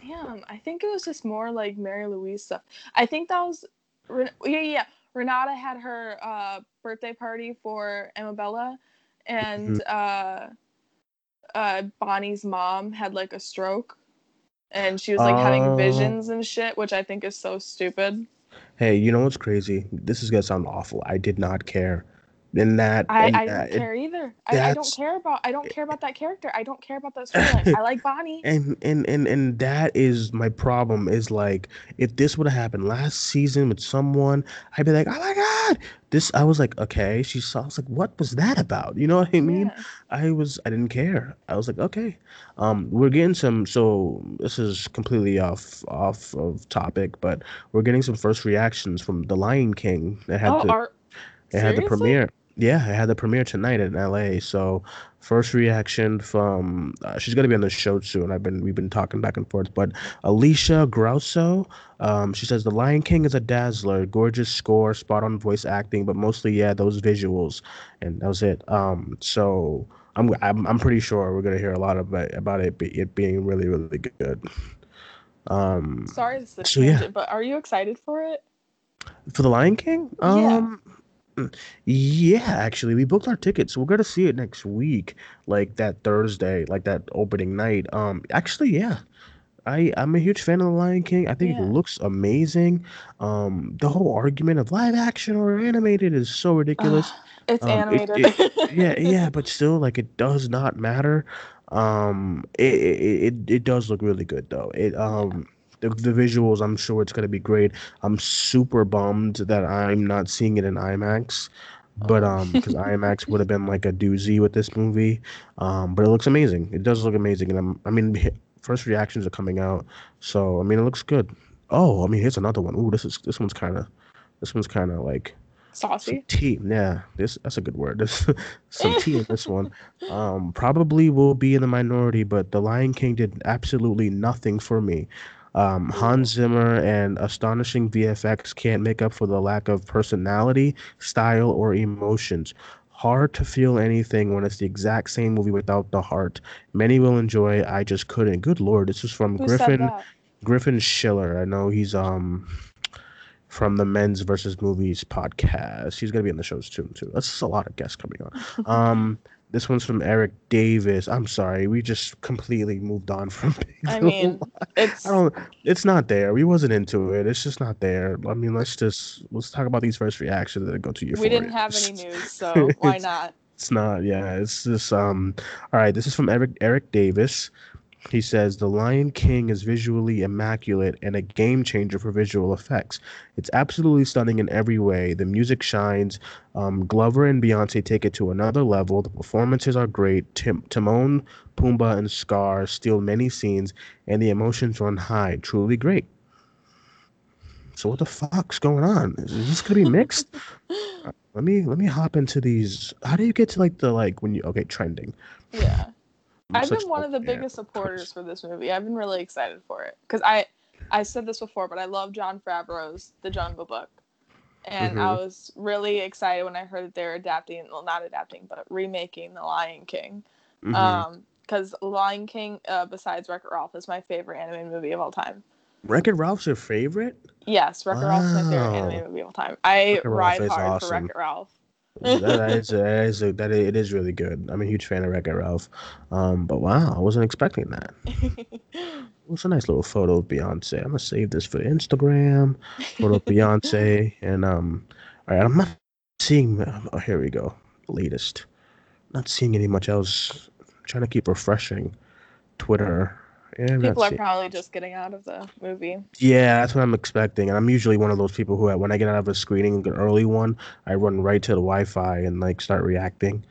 Speaker 2: damn, I think it was just more like Mary Louise stuff. I think that was, Ren- yeah, yeah. Renata had her uh, birthday party for Amabella, and uh, uh, Bonnie's mom had like a stroke, and she was like having
Speaker 1: Oh.
Speaker 2: visions and shit, which I think is so stupid.
Speaker 1: Hey, you know what's crazy? This is gonna sound awful. I did not care. In that,
Speaker 2: I, I
Speaker 1: that,
Speaker 2: don't
Speaker 1: it-
Speaker 2: care either. I, I don't care about I don't care about that character. I don't care about that storyline. I like Bonnie.
Speaker 1: and and and and that is my problem. Is like if this would have happened last season with someone, I'd be like, oh my god, this. I was like, okay. She saw. I was like, what was that about? You know what I mean?
Speaker 2: Yeah.
Speaker 1: I was. I didn't care. I was like, okay. Um, we're getting some. So this is completely off off of topic, but we're getting some first reactions from The Lion King. That had
Speaker 2: Oh,
Speaker 1: the
Speaker 2: are
Speaker 1: had the premiere. Yeah, I had the premiere tonight in LA. So first reaction from uh, she's gonna be on the show soon. I've been we've been talking back and forth. But Alicia Grosso, um, she says the Lion King is a dazzler, gorgeous score, spot on voice acting, but mostly yeah those visuals, and that was it. Um, so I'm I'm I'm pretty sure we're gonna hear a lot about about it be, it being really really good. Um,
Speaker 2: Sorry, this is
Speaker 1: So, yeah.
Speaker 2: but are you excited for it?
Speaker 1: For the Lion King?
Speaker 2: Yeah.
Speaker 1: Um mm, yeah, actually, we booked our tickets. We're gonna see it next week, like that Thursday, like that opening night. Um, actually, yeah. I I'm a huge fan of the Lion King. I think it
Speaker 2: Yeah.
Speaker 1: looks amazing. Um, the whole argument of live action or animated is so ridiculous.
Speaker 2: It's
Speaker 1: Um, it-
Speaker 2: animated.
Speaker 1: yeah, yeah, but still, like it does not matter. Um, it it, it, it does look really good though. It um the, the visuals, I'm sure it's gonna be great. I'm super bummed that I'm not seeing it in IMAX, but
Speaker 2: Oh.
Speaker 1: um because IMAX would have been like a doozy with this movie. Um, but it looks amazing. It does look amazing, and I'm I mean first reactions are coming out, so I mean it looks good. Oh, I mean here's another one. Ooh, this is this one's kind of this one's kind of like
Speaker 2: Saucy.
Speaker 1: tea. Yeah, this that's a good word. There's some tea in this one. Um, probably will be in the minority, but The Lion King did absolutely nothing for me. Um, Hans Zimmer and astonishing VFX can't make up for the lack of personality, style, or emotions. Hard to feel anything when it's the exact same movie without the heart. Many will enjoy. I just couldn't. Good lord, this is from
Speaker 2: Who
Speaker 1: Griffin. Griffin Schiller. I know he's um from the Men's versus Movies podcast. He's gonna be in the shows too. Too. That's a lot of guests coming on. Um, this one's from Eric Davis. I'm sorry, we just completely moved on from. Big
Speaker 2: I mean, it's
Speaker 1: I don't. It's not there. We wasn't into it. It's just not there. I mean, let's just let's talk about these first reactions that go to your.
Speaker 2: we didn't have any news, so why not?
Speaker 1: It's not. Yeah, it's just um. All right, this is from Eric Eric Davis. He says The Lion King is visually immaculate and a game changer for visual effects. It's absolutely stunning in every way. The music shines. Um, Glover and Beyonce take it to another level. The performances are great. Tim- Timon, Pumbaa, and Scar steal many scenes, and the emotions run high. Truly great. So what the fuck's going on? Is this gonna be mixed? let me let me hop into these. How do you get to like the like when you okay trending?
Speaker 2: Yeah. I've been one of the biggest supporters for this movie. I've been really excited for it because I, I said this before, but I love Jon Favreau's The Jungle Book, and I
Speaker 1: Mhm.
Speaker 2: was really excited when I heard that they're adapting, well, not adapting, but remaking The Lion King.
Speaker 1: Mhm.
Speaker 2: Um, because Lion King, uh, besides Wreck-It Ralph, is my favorite animated movie of all time.
Speaker 1: Wreck-It Ralph's your favorite?
Speaker 2: Yes, Wreck-It Ralph is my favorite
Speaker 1: Wow.
Speaker 2: animated movie of all time. I ride hard
Speaker 1: awesome.
Speaker 2: for Wreck-It Ralph.
Speaker 1: That, is, that is a, that is, it is really good. I'm a huge fan of Wreck-It Ralph. Um, but wow, I wasn't expecting that. It's a nice little photo of Beyonce. I'm gonna save this for Instagram. Photo of Beyonce, and um, all right, I'm not seeing. Oh, here we go. Latest. Not seeing any much else. trying to keep refreshing Twitter.
Speaker 2: People are probably just getting out of the movie.
Speaker 1: Yeah, that's what I'm expecting. And I'm usually one of those people who, when I get out of a screening, an early one, I run right to the Wi-Fi and like start reacting.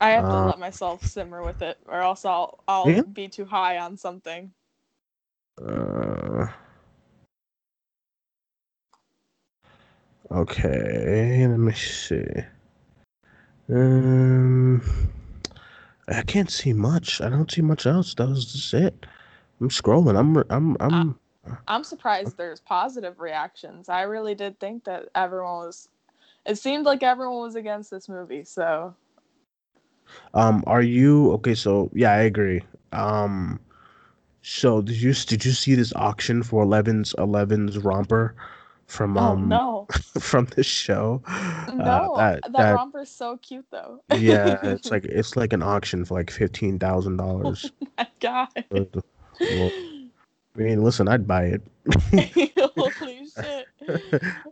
Speaker 2: I have to
Speaker 1: Uh,
Speaker 2: let myself simmer with it, or else I'll I'll
Speaker 1: Yeah.
Speaker 2: be too high on something.
Speaker 1: Uh, okay, let me see. Um, I can't see much. I don't see much else. That was just it. I'm scrolling. I'm I'm I'm
Speaker 2: I'm surprised there's positive reactions. I really did think that everyone was it seemed like everyone was against this movie, so
Speaker 1: um are you okay, so yeah, I agree. Um so did you did you see this auction for Eleven's Eleven's romper from
Speaker 2: Oh
Speaker 1: um
Speaker 2: no.
Speaker 1: from this show? Uh
Speaker 2: No,
Speaker 1: that
Speaker 2: that
Speaker 1: that
Speaker 2: romper's so cute though.
Speaker 1: yeah, it's like it's like an auction for like fifteen thousand
Speaker 2: oh
Speaker 1: dollars.
Speaker 2: my god.
Speaker 1: Well, I mean, listen, I'd buy it.
Speaker 2: Holy shit.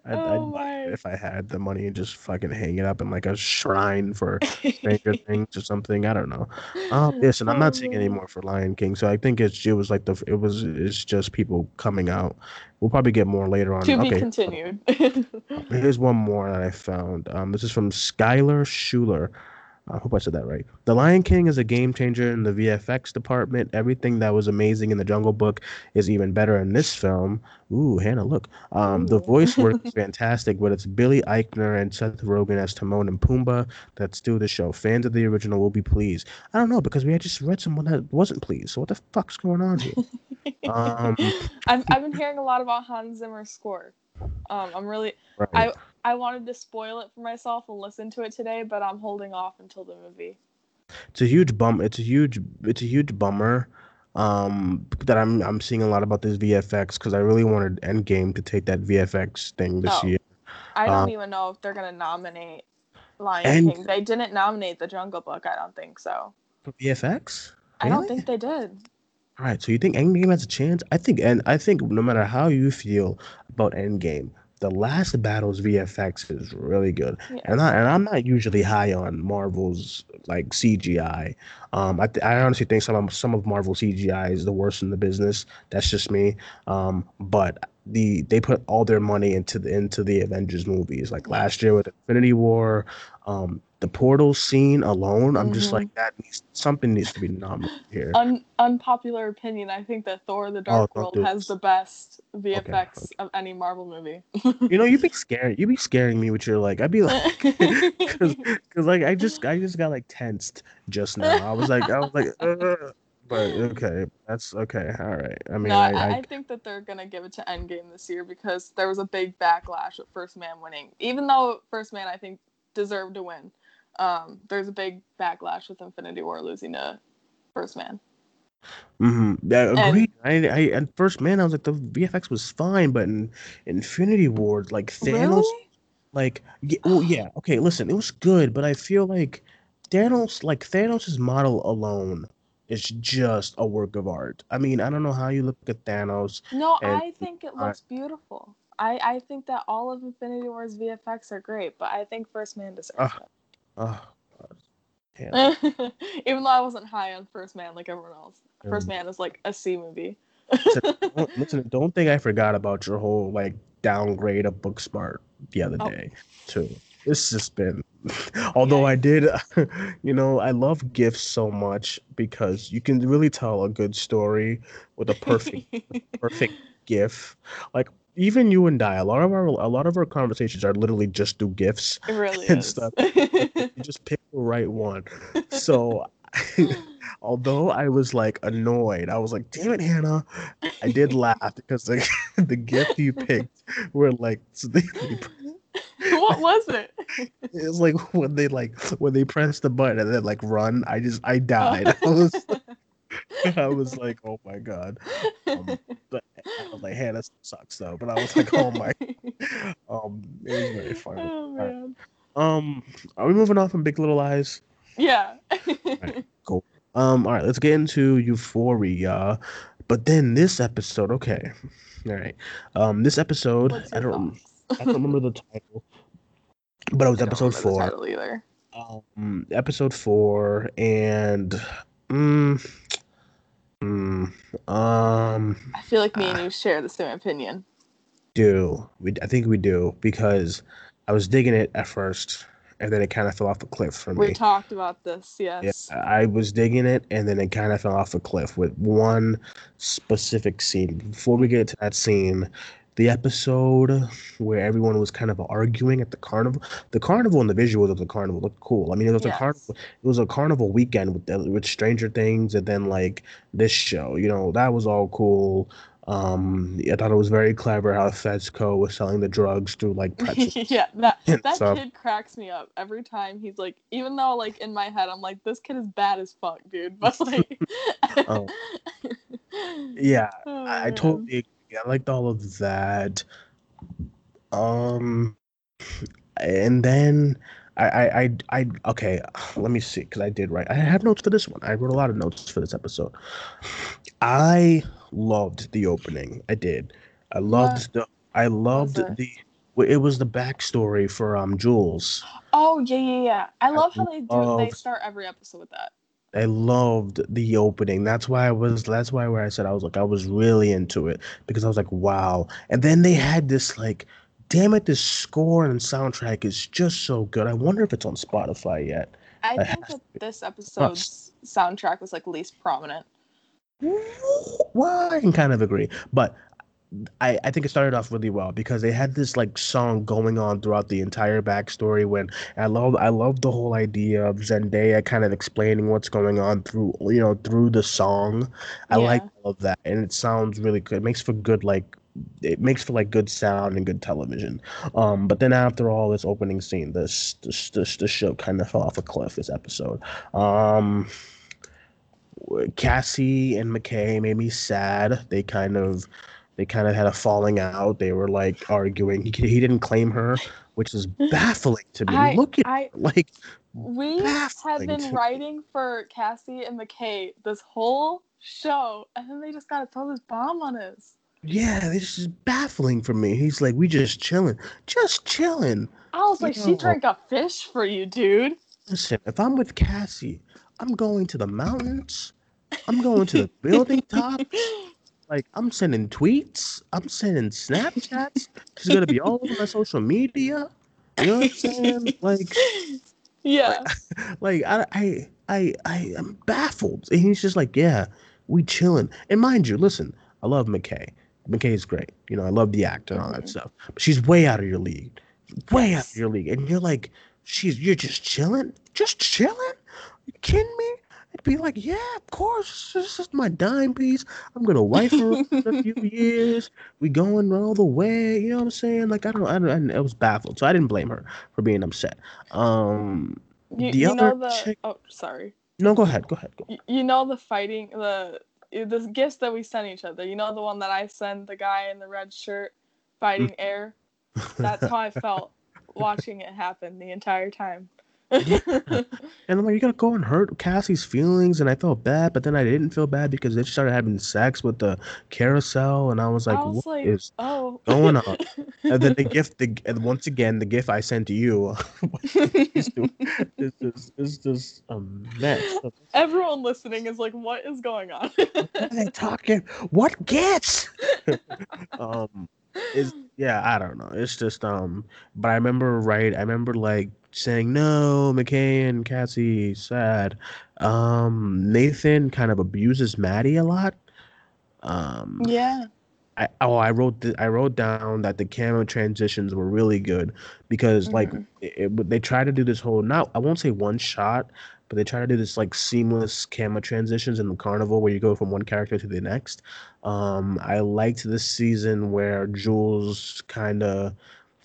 Speaker 1: I'd,
Speaker 2: Oh
Speaker 1: I'd buy it if I had the money and just fucking hang it up in like a shrine for Stranger Things or something. I don't know. Um, listen, I'm
Speaker 2: oh
Speaker 1: not seeing any more for Lion King, so I think it's it was like the it was it's just people coming out. We'll probably get more later on.
Speaker 2: To be
Speaker 1: Okay,
Speaker 2: continued.
Speaker 1: here's one more that I found. Um, this is from Skylar Schuler. I hope I said that right. The Lion King is a game changer in the VFX department. Everything that was amazing in the Jungle Book is even better in this film. Ooh, Hannah, look. Um, the voice work is fantastic, but it's Billy Eichner and Seth Rogen as Timon and Pumbaa that steal the show. Fans of the original will be pleased. I don't know because we had just read someone that wasn't pleased. So what the fuck's going on here? Um,
Speaker 2: I've I've been hearing a lot about Hans Zimmer's score. Um, I'm really
Speaker 1: right.
Speaker 2: I I wanted to spoil it for myself and listen to it today, but I'm holding off until the movie.
Speaker 1: It's a huge bum. It's a huge. It's a huge bummer. Um, that I'm I'm seeing a lot about this VFX because I really wanted Endgame to take that VFX thing this
Speaker 2: Oh,
Speaker 1: year.
Speaker 2: I
Speaker 1: Um,
Speaker 2: don't even know if they're gonna nominate Lion
Speaker 1: and
Speaker 2: King. They didn't nominate The Jungle Book. I don't think so.
Speaker 1: for VFX,
Speaker 2: I don't think they did.
Speaker 1: All right. So you think Endgame has a chance? I think, and I think no matter how you feel about Endgame, the last battle's VFX is really good. And I and I'm not usually high on Marvel's like CGI. Um, I th I honestly think some of some of Marvel CGI is the worst in the business. That's just me. Um, but the they put all their money into the into the Avengers movies. Like last year with Infinity War, um, the portal scene alone, I'm just
Speaker 2: hmm
Speaker 1: like that needs something needs to be nominated here.
Speaker 2: Un- unpopular opinion. I think that Thor: The
Speaker 1: Oh,
Speaker 2: Dark
Speaker 1: don't
Speaker 2: World has the best
Speaker 1: Okay,
Speaker 2: VFX
Speaker 1: okay.
Speaker 2: of any Marvel movie.
Speaker 1: You know, you be scaring you be scaring me with your like I'd be like cause, cause like I just I just got like tensed just now. I was like I was like "Ugh." But okay, that's okay. All right. I mean
Speaker 2: No,
Speaker 1: I
Speaker 2: I,
Speaker 1: I
Speaker 2: I think that they're gonna give it to Endgame this year because there was a big backlash with First Man winning. Even though First Man I think deserved to win, um, there's a big backlash with Infinity War losing to First Man.
Speaker 1: mhm, yeah,
Speaker 2: And
Speaker 1: agreed. I I at first man I was like the VFX was fine, but in Infinity War like Thanos
Speaker 2: really,
Speaker 1: like yeah, well yeah, okay, listen, it was good, but I feel like Thanos like Thanos's model alone is just a work of art. I mean, I don't know how you look at Thanos
Speaker 2: no,
Speaker 1: and
Speaker 2: I think it
Speaker 1: uh,
Speaker 2: looks beautiful. I I think that all of Infinity War's VFX are great, but I think First Man
Speaker 1: uh,
Speaker 2: deserves it.
Speaker 1: uh, Hannah.
Speaker 2: Even though I wasn't high on First Man like everyone else. First
Speaker 1: Um,
Speaker 2: Man is like a C movie.
Speaker 1: listen, don't, listen, don't think I forgot about your whole like downgrade of Booksmart the other
Speaker 2: oh,
Speaker 1: day too. It's just been, although I did, you know, I love gifts so much because you can really tell a good story with a perfect, perfect gif. Like even you and I, a lot of our, a lot of our conversations are literally just through
Speaker 2: gifts really
Speaker 1: and
Speaker 2: is.
Speaker 1: stuff. You just pick the right one. So although I was like annoyed, I was like, damn it, Hannah. I did laugh because the the gift you picked were like so they, they,
Speaker 2: what was it?
Speaker 1: it's like when they like when they press the button and then like run. I just I died. I was I was like, oh my god. Um, but I was like, Hannah sucks though. But I was like, oh my. Um, it was very funny.
Speaker 2: oh
Speaker 1: right. Um, are we moving off on from Big Little Lies?
Speaker 2: Yeah.
Speaker 1: Right, cool. Um, all right, let's get into Euphoria. But then this episode, okay. All right. Um, this episode, I don't
Speaker 2: thoughts?
Speaker 1: I don't remember the title, but it was episode
Speaker 2: the
Speaker 1: four.
Speaker 2: either.
Speaker 1: Um, episode four, and mm, mm, um,
Speaker 2: I feel like me and you share the same opinion.
Speaker 1: do we? I think we do because I was digging it at first, and then it kind of fell off a cliff for me.
Speaker 2: We talked about this, yes. Yeah.
Speaker 1: I was digging it, and then it kind of fell off a cliff with one specific scene. Before we get to that scene, the episode where everyone was kind of arguing at the carnival. The carnival and the visuals of the carnival looked cool. I mean, it was
Speaker 2: Yes.
Speaker 1: a carnival. It was a carnival weekend with the, with Stranger Things, and then like this show. You know, that was all cool. Um, I thought it was very clever how Fezco was selling the drugs through like pretzels.
Speaker 2: yeah, that that
Speaker 1: stuff.
Speaker 2: kid cracks me up every time. He's like, even though like in my head, I'm like, this kid is bad as fuck, dude. But like,
Speaker 1: Oh. Yeah,
Speaker 2: Oh,
Speaker 1: I, I
Speaker 2: man.
Speaker 1: totally agree. I liked all of that. Um, and then I, I, I, I okay. Let me see, because I did write. I have notes for this one. I wrote a lot of notes for this episode. I loved the opening. I did. I loved the. I loved the. It was the backstory for um Jules.
Speaker 2: Oh yeah, yeah, yeah. I love how they do. They start every episode with that.
Speaker 1: I loved the opening. That's why I was. That's why where I said I was like I was really into it because I was like wow. And then they had this like, damn it, this score and soundtrack is just so good. I wonder if it's on Spotify yet.
Speaker 2: I
Speaker 1: It
Speaker 2: think that this episode's soundtrack was like least prominent.
Speaker 1: Well, I can kind of agree, but I, I think it started off really well because they had this like song going on throughout the entire backstory. When I love I love the whole idea of Zendaya kind of explaining what's going on through you know through the song. I like all of that, and it sounds really good. It makes for good like it makes for like good sound and good television. Um, but then after all this opening scene, this this this, this show kind of fell off a cliff. This episode. Um, Cassie and McKay made me sad. They kind of they kind of had a falling out. They were like arguing. He, he didn't claim her, which is baffling to me.
Speaker 2: I,
Speaker 1: Look at
Speaker 2: I,
Speaker 1: like
Speaker 2: we have been
Speaker 1: to me.
Speaker 2: writing for Cassie and McKay this whole show, and then they just gotta throw this bomb on us.
Speaker 1: yeah, this is baffling for me. He's like, we just chilling, just chilling.
Speaker 2: I was like, she drank a fish for you, dude.
Speaker 1: Listen, if I'm with Cassie, I'm going to the mountains. I'm going to the building top. Like I'm sending tweets. I'm sending Snapchats. She's gonna be all over my social media. You know what I'm saying? Like,
Speaker 2: yeah.
Speaker 1: like I, I, I, I am baffled. And he's just like, yeah, we chilling. And mind you, listen, I love McKay. McKay is great. You know, I love the actor and all that
Speaker 2: Mhm.
Speaker 1: stuff. But she's way out of your league, way out of your league. And you're like, she's, you're just chilling, just chilling. You kidding me? I'd be like, yeah, of course. This is my dime piece. I'm gonna wife her a few years. We going all the way. You know what I'm saying? Like I don't, I don't. I, I was baffled, so I didn't blame her for being upset. Um,
Speaker 2: You,
Speaker 1: the
Speaker 2: you know
Speaker 1: other
Speaker 2: the
Speaker 1: chick-
Speaker 2: oh sorry.
Speaker 1: no, go ahead, go ahead. Go.
Speaker 2: Y- You know the fighting the the gifts that we send each other. You know the one that I send the guy in the red shirt fighting air. That's how I felt watching it happen the entire time.
Speaker 1: And I'm like, you gotta go and hurt Cassie's feelings, and I felt bad, but then I didn't feel bad because they started having sex with the carousel, and I was like,
Speaker 2: I was
Speaker 1: what is
Speaker 2: like, oh.
Speaker 1: going on? And then the gift, the and once again, the gift I sent to you is just, is just a mess.
Speaker 2: Everyone listening is like, what is going on?
Speaker 1: What are they talking? What gifts? um, is yeah, I don't know. It's just um, but I remember right. I remember like saying no, McKay and Cassie sad. Um, Nathan kind of abuses Maddie a lot. Um,
Speaker 2: yeah.
Speaker 1: I oh I wrote the, I wrote down that the camera transitions were really good because like
Speaker 2: Mhm.
Speaker 1: it, it- they try to do this whole not I won't say one shot but they try to do this like seamless camera transitions in the carnival where you go from one character to the next. Um, I liked this season where Jules kind of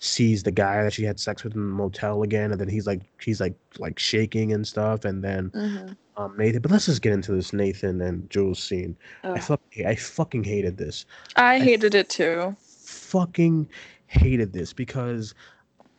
Speaker 1: sees the guy that she had sex with in the motel again, and then he's like he's like like shaking and stuff, and then
Speaker 2: Mhm.
Speaker 1: um Nathan. But let's just get into this Nathan and Jules scene. I
Speaker 2: Ugh.
Speaker 1: fuck, I fucking hated this
Speaker 2: I hated it too.
Speaker 1: fucking hated this because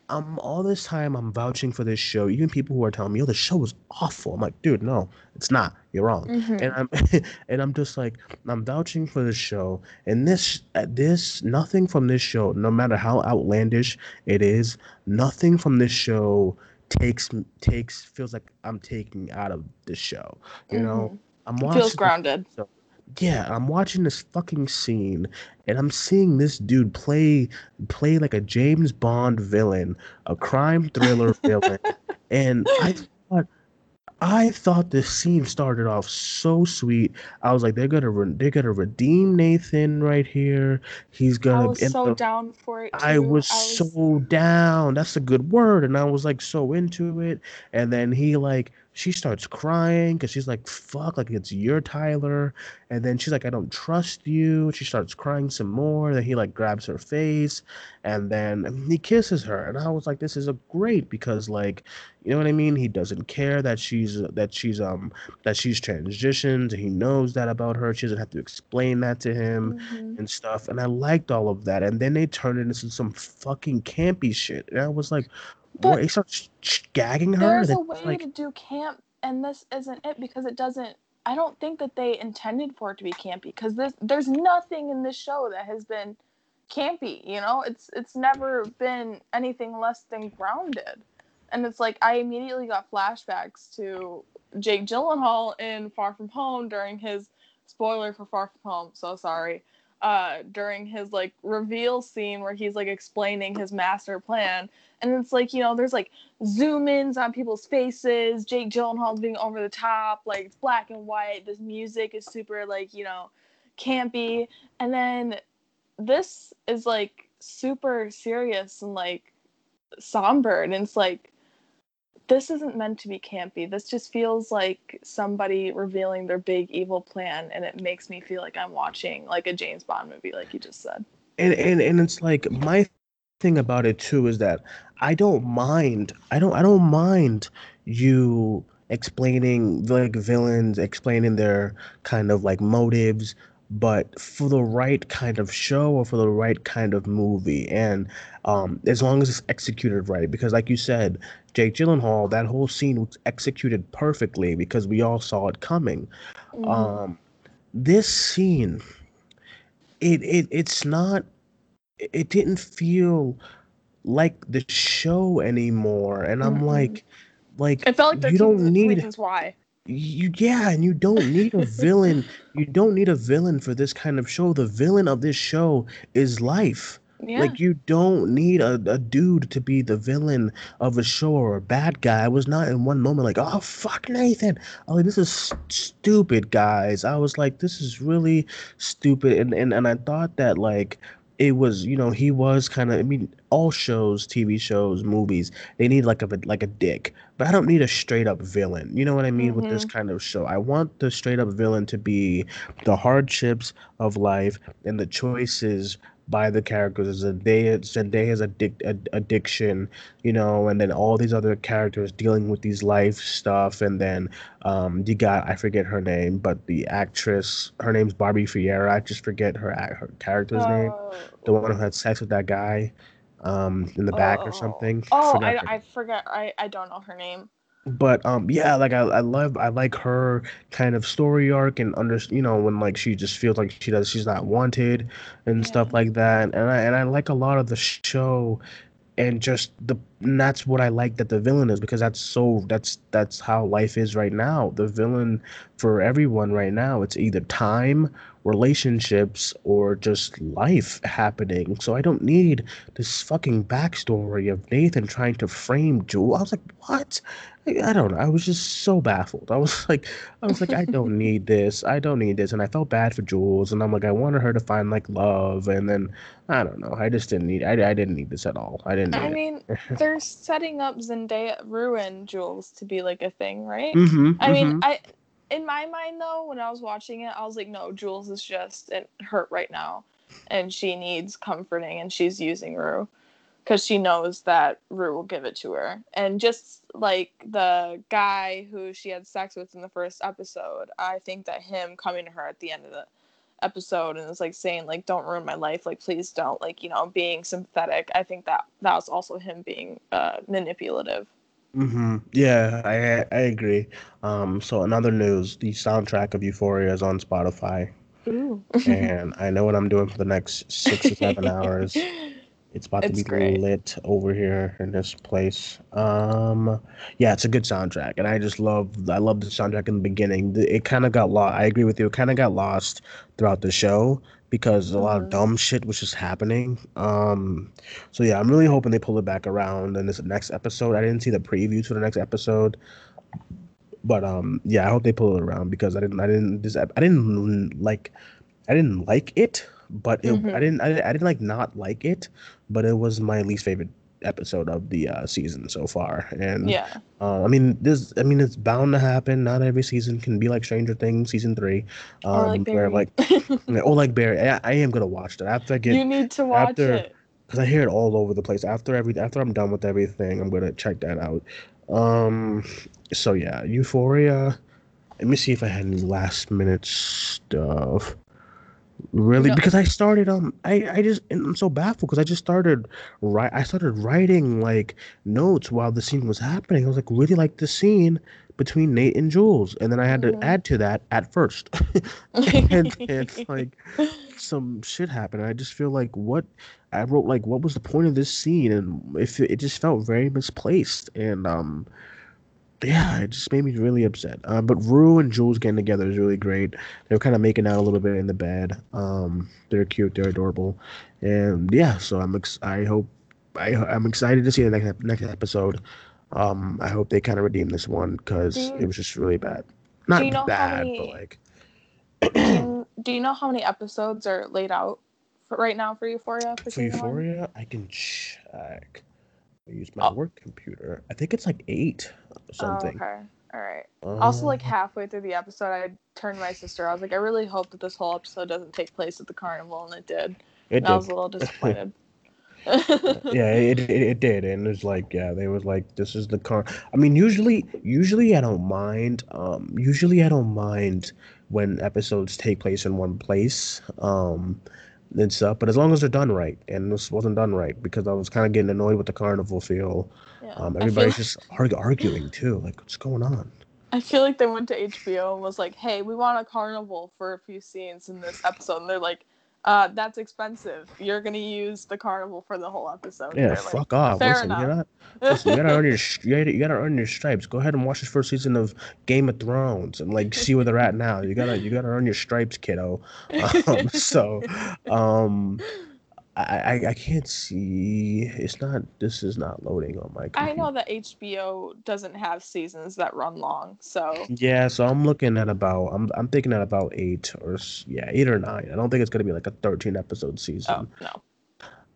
Speaker 1: um all this time I'm vouching for this show. Even people who are telling me, "Oh, the show was awful." I'm like, dude, no, it's not. You're wrong.
Speaker 2: Mhm.
Speaker 1: And I'm and I'm just like I'm vouching for this show. And this uh, this nothing from this show, no matter how outlandish it is, nothing from this show takes takes feels like I'm taking out of this show. You know,
Speaker 2: Mhm.
Speaker 1: I'm
Speaker 2: Feels
Speaker 1: watching
Speaker 2: grounded.
Speaker 1: Yeah, I'm watching this fucking scene and I'm seeing this dude play play like a James Bond villain, a crime thriller villain. And I thought I thought this scene started off so sweet. I was like, they're gonna re- they're gonna redeem Nathan right here. He's gonna
Speaker 2: I
Speaker 1: was
Speaker 2: so
Speaker 1: up
Speaker 2: down for it
Speaker 1: I was
Speaker 2: I was
Speaker 1: so down. That's a good word. And I was like so into it. And then he like she starts crying because she's like, fuck, like it's your Tyler. And then she's like, I don't trust you. She starts crying some more. Then he like grabs her face and then he kisses her. And I was like, this is a great because like, you know what I mean? He doesn't care that she's that she's um that she's transitioned. He knows that about her. She doesn't have to explain that to him
Speaker 2: Mhm.
Speaker 1: and stuff. And I liked all of that. And then they turned it into some fucking campy shit. And I was like?
Speaker 2: But
Speaker 1: He starts gagging her.
Speaker 2: There's a way to do camp and this isn't it because it doesn't I don't think that they intended for it to be campy because this there's nothing in this show that has been campy, you know? It's it's never been anything less than grounded. And it's like I immediately got flashbacks to Jake Gyllenhaal in Far From Home during his spoiler for Far From Home, so sorry. Uh during his like reveal scene where he's like explaining his master plan and it's like, you know, there's like zoom ins on people's faces. Jake Gyllenhaal's being over the top, like it's black and white. This music is super like you know, campy, and then this is like super serious and like somber, and it's like this isn't meant to be campy. This just feels like somebody revealing their big evil plan, and it makes me feel like I'm watching like a James Bond movie, like you just said.
Speaker 1: and, and, and it's like, my thing about it too is that I don't mind. I don't, I don't mind you explaining like villains, explaining their kind of like motives, but for the right kind of show or for the right kind of movie. And um, as long as it's executed right, because like you said, Jake Gyllenhaal, that whole scene was executed perfectly because we all saw it coming.
Speaker 2: Mm-hmm.
Speaker 1: Um, this scene, it, it it's not, it didn't feel like the show anymore. And I'm
Speaker 2: Mm-mm.
Speaker 1: like, like
Speaker 2: It felt like
Speaker 1: you
Speaker 2: 13
Speaker 1: don't need
Speaker 2: Reasons Why.
Speaker 1: You yeah, and you don't need a villain. You don't need a villain for this kind of show. The villain of this show is life.
Speaker 2: Yeah.
Speaker 1: Like you don't need a, a dude to be the villain of a show or a bad guy. I was not in one moment like, oh fuck Nathan. Oh, this is s- stupid, guys. I was like, this is really stupid, and and and I thought that like it was, you know, he was kind of. I mean, all shows, TV shows, movies, they need like a like a dick, but I don't need a straight up villain. You know what I mean with this
Speaker 2: hmm
Speaker 1: kind of show? I want the straight up villain to be the hardships of life and the choices by the characters. Zendaya, Zendaya's addic- ad- addiction, you know, and then all these other characters dealing with these life stuff, and then um, you got I forget her name, but the actress, her name's Barbie Ferreira. I just forget her her character's name, the one who
Speaker 2: Oh,
Speaker 1: had sex with that guy um in the back or
Speaker 2: oh,
Speaker 1: something.
Speaker 2: Oh!
Speaker 1: forgot
Speaker 2: I I forget. I I don't know her name.
Speaker 1: But um yeah like I, I love i like her kind of story arc and under you know when like she just feels like she does she's not wanted and
Speaker 2: Yeah.
Speaker 1: stuff like that and i and i like a lot of the show and just the and that's what I like that the villain is because that's so that's that's how life is right now. The villain for everyone right now, it's either time, relationships, or just life happening. So I don't need this fucking backstory of Nathan trying to frame Jewel. I was like, what? I, I don't know. I was just so baffled. I was like, I was like, I don't need this. I don't need this. And I felt bad for Jules, and I'm like, I wanted her to find like love, and then I don't know. I just didn't need. I, I didn't need this at all. I didn't
Speaker 2: I mean, they're setting up Zendaya ruin Jules to be like a thing, right?
Speaker 1: Mm-hmm.
Speaker 2: I mean,
Speaker 1: Mm-hmm.
Speaker 2: I in my mind though, when I was watching it, I was like, no, Jules is just uh, hurt right now, and she needs comforting, and she's using Rue because she knows that Rue will give it to her. And just like the guy who she had sex with in the first episode, I think that him coming to her at the end of the episode and it's like saying like don't ruin my life like please don't like you know being sympathetic i think that that was also him being uh manipulative
Speaker 1: Mm-hmm. Yeah, I I agree. Um, so another news, the soundtrack of Euphoria is on Spotify,
Speaker 2: Ooh.
Speaker 1: and I know what I'm doing for the next six or seven hours. It's about to be
Speaker 2: great
Speaker 1: lit over here in this place. Um, yeah, it's a good soundtrack, and I just love I love the soundtrack in the beginning. It kind of got lost. I agree with you. It kind of got lost throughout the show because a lot of
Speaker 2: hmm
Speaker 1: dumb shit was just happening. Um, so yeah, I'm really hoping they pull it back around in this next episode. I didn't see the previews for the next episode, But um, yeah, I hope they pull it around because I didn't, I didn't, this, I didn't like, I didn't like it, but it,
Speaker 2: Mhm.
Speaker 1: I didn't, I, I didn't like not like it, but it was my least favorite episode of the uh, season so far. And
Speaker 2: Yeah.
Speaker 1: uh, I mean, this, I mean, it's bound to happen. Not every season can be like Stranger Things season three, um,
Speaker 2: or like
Speaker 1: where
Speaker 2: Barry.
Speaker 1: like, or like Barry. I, I am gonna watch that after I get
Speaker 2: you need to watch
Speaker 1: after-
Speaker 2: it.
Speaker 1: because I hear it all over the place. After every after I'm done with everything, I'm gonna check that out. Um, so yeah, Euphoria. Let me see if I had any last minute stuff. Really,
Speaker 2: No.
Speaker 1: because I started um, I I just and I'm so baffled because I just started right. I started writing like notes while the scene was happening. I was like, really like the scene between Nate and Jules, and then I had to add to that at first, and it's like some shit happened. I just feel like what I wrote like what was the point of this scene and if it, it just felt very misplaced and um yeah, it just made me really upset. Uh, but Rue and Jules getting together is really great. They're kind of making out a little bit in the bed. Um, they're cute, they're adorable, and yeah. So I'm ex- I hope I I'm excited to see the next next episode. Um, I hope they kind of redeem this one because it was just really bad. Not
Speaker 2: you know
Speaker 1: bad,
Speaker 2: many-
Speaker 1: but like
Speaker 2: do, you, do you know how many episodes are laid out for, right now for Euphoria? For,
Speaker 1: For
Speaker 2: season one?
Speaker 1: Euphoria, I can check. I use my
Speaker 2: Oh.
Speaker 1: work computer. I think it's like eight or something.
Speaker 2: Oh, okay. All right. Also, like
Speaker 1: Uh,
Speaker 2: halfway through the episode, I turned to my sister. I was like, I really hope that this whole episode doesn't take place at the carnival, and it did.
Speaker 1: it
Speaker 2: And I was a little disappointed.
Speaker 1: yeah, it, it it did, and it's like yeah, they was like this is the car. I mean, usually usually I don't mind. Um, usually I don't mind when episodes take place in one place. Um, and stuff, but as long as they're done right, and this wasn't done right because I was kind of getting annoyed with the carnival feel.
Speaker 2: Yeah.
Speaker 1: Um, everybody's just arg- arguing too. Like, what's going on?
Speaker 2: I feel like they went to HBO and was like, "Hey, we want a carnival for a few scenes in this episode," and they're like, uh, "That's expensive. You're gonna use the carnival for the whole episode."
Speaker 1: Yeah, fuck off.
Speaker 2: "Fair
Speaker 1: Listen, you're not. Listen, you gotta earn your you gotta, you gotta earn your stripes. Go ahead and watch this first season of Game of Thrones and like see where they're at now. You gotta you gotta earn your stripes, kiddo. Um, so, um, I, I I can't see. It's not. This is not loading on my.
Speaker 2: I know that HBO doesn't have seasons that run long, so
Speaker 1: Yeah, so I'm looking at about. I'm I'm thinking at about eight or yeah, eight or nine. I don't think it's gonna be like a 13 episode season.
Speaker 2: oh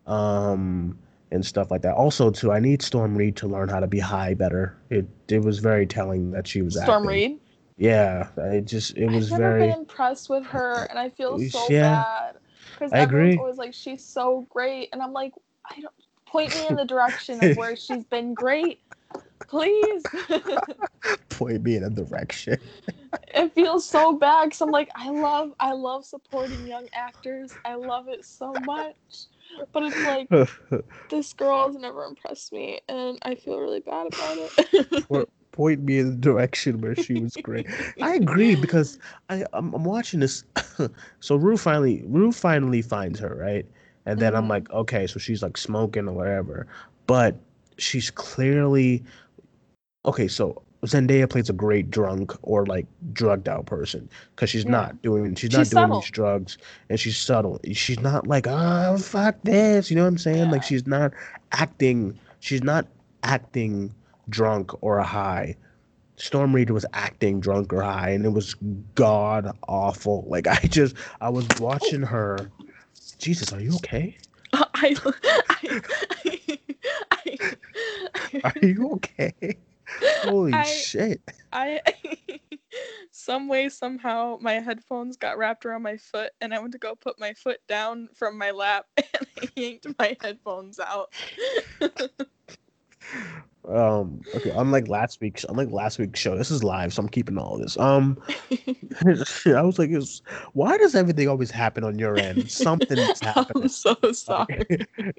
Speaker 2: no.
Speaker 1: um and stuff like that. Also, too, I need Storm Reed to learn how to be high better. It it was very telling that she was at
Speaker 2: Storm
Speaker 1: acting.
Speaker 2: Reed.
Speaker 1: Yeah, it just it was
Speaker 2: I've never
Speaker 1: very.
Speaker 2: been impressed with her, and I feel so
Speaker 1: Yeah.
Speaker 2: bad because
Speaker 1: I
Speaker 2: everyone's
Speaker 1: agree.
Speaker 2: always like, "She's so great," and I'm like, "I don't point me in the direction of where she's been great, please."
Speaker 1: point me in a direction.
Speaker 2: it feels so bad because I'm like, I love, I love supporting young actors. I love it so much, but it's like this girl has never impressed me, and I feel really bad about it.
Speaker 1: Point me in the direction where she was great. I agree because I I'm, I'm watching this. so Rue finally Rue finally finds her right, and then I'm
Speaker 2: Mhm.
Speaker 1: like, okay, so she's like smoking or whatever, but she's clearly okay. So Zendaya plays a great drunk or like drugged out person because she's
Speaker 2: Yeah.
Speaker 1: not doing she's,
Speaker 2: She's
Speaker 1: not doing these drugs and she's subtle. She's not like oh fuck this, you know what I'm saying? Like she's not acting. She's not acting drunk or a high. Storm Reed was acting drunk or high, and it was god awful. Like I just, I was watching oh. her. Jesus, are you okay?
Speaker 2: I, I, I,
Speaker 1: Are you okay? Holy
Speaker 2: I-
Speaker 1: shit!
Speaker 2: I some way somehow my headphones got wrapped around my foot and I went to go put my foot down from my lap and I yanked my headphones out.
Speaker 1: Um, okay, unlike last week's, unlike last week's show, this is live, so I'm keeping all this. Um, I was like, it's, why does everything always happen on your end? Something's happening.
Speaker 2: I'm so sorry.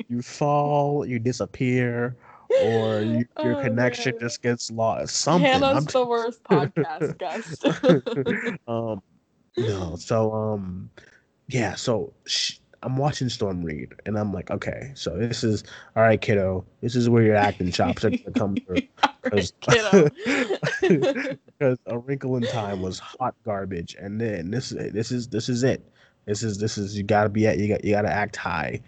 Speaker 1: you fall, you disappear, or you, your
Speaker 2: Oh,
Speaker 1: connection
Speaker 2: man.
Speaker 1: just gets lost. Something.
Speaker 2: Hannah's
Speaker 1: I'm
Speaker 2: the worst podcast guest.
Speaker 1: um, no, so um, yeah, so sh- I'm watching Storm Reed, and I'm like, okay, so this is all right, kiddo. This is where your acting chops are gonna come through. Because A Wrinkle in Time was hot garbage, and then this this is this is it. This is this is you gotta be at you got you gotta act high,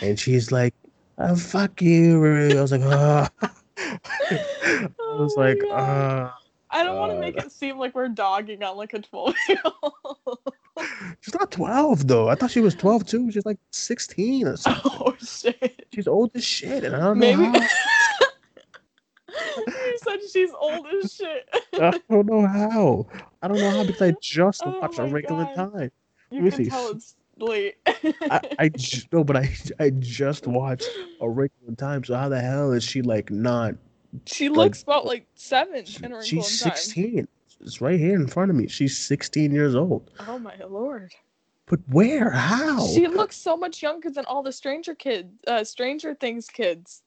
Speaker 1: and she's like, oh, "Fuck you." Rue." I was like, "Ah." I was
Speaker 2: Oh
Speaker 1: like,
Speaker 2: God. I don't want to
Speaker 1: uh,
Speaker 2: make it seem like we're dogging on like a 12 year old.
Speaker 1: She's not 12 though. I thought she was 12 too. She's like 16 or oh, something.
Speaker 2: oh shit.
Speaker 1: She's old as shit, and I don't
Speaker 2: Maybe.
Speaker 1: know how.
Speaker 2: you said she's old as shit.
Speaker 1: I don't know how. I don't know how because I just
Speaker 2: Oh
Speaker 1: watched a regular
Speaker 2: God.
Speaker 1: time.
Speaker 2: You
Speaker 1: me
Speaker 2: can
Speaker 1: see.
Speaker 2: tell it's late.
Speaker 1: I, I j- no, but I I just watched a regular time. So how the hell is she like not?
Speaker 2: She looks about like seven
Speaker 1: she-
Speaker 2: in
Speaker 1: she's
Speaker 2: in time.
Speaker 1: 16. It's right here in front of me. She's 16 years old.
Speaker 2: Oh my lord.
Speaker 1: But where? How?
Speaker 2: She looks so much younger than all the Stranger Kids, uh, Stranger Things kids,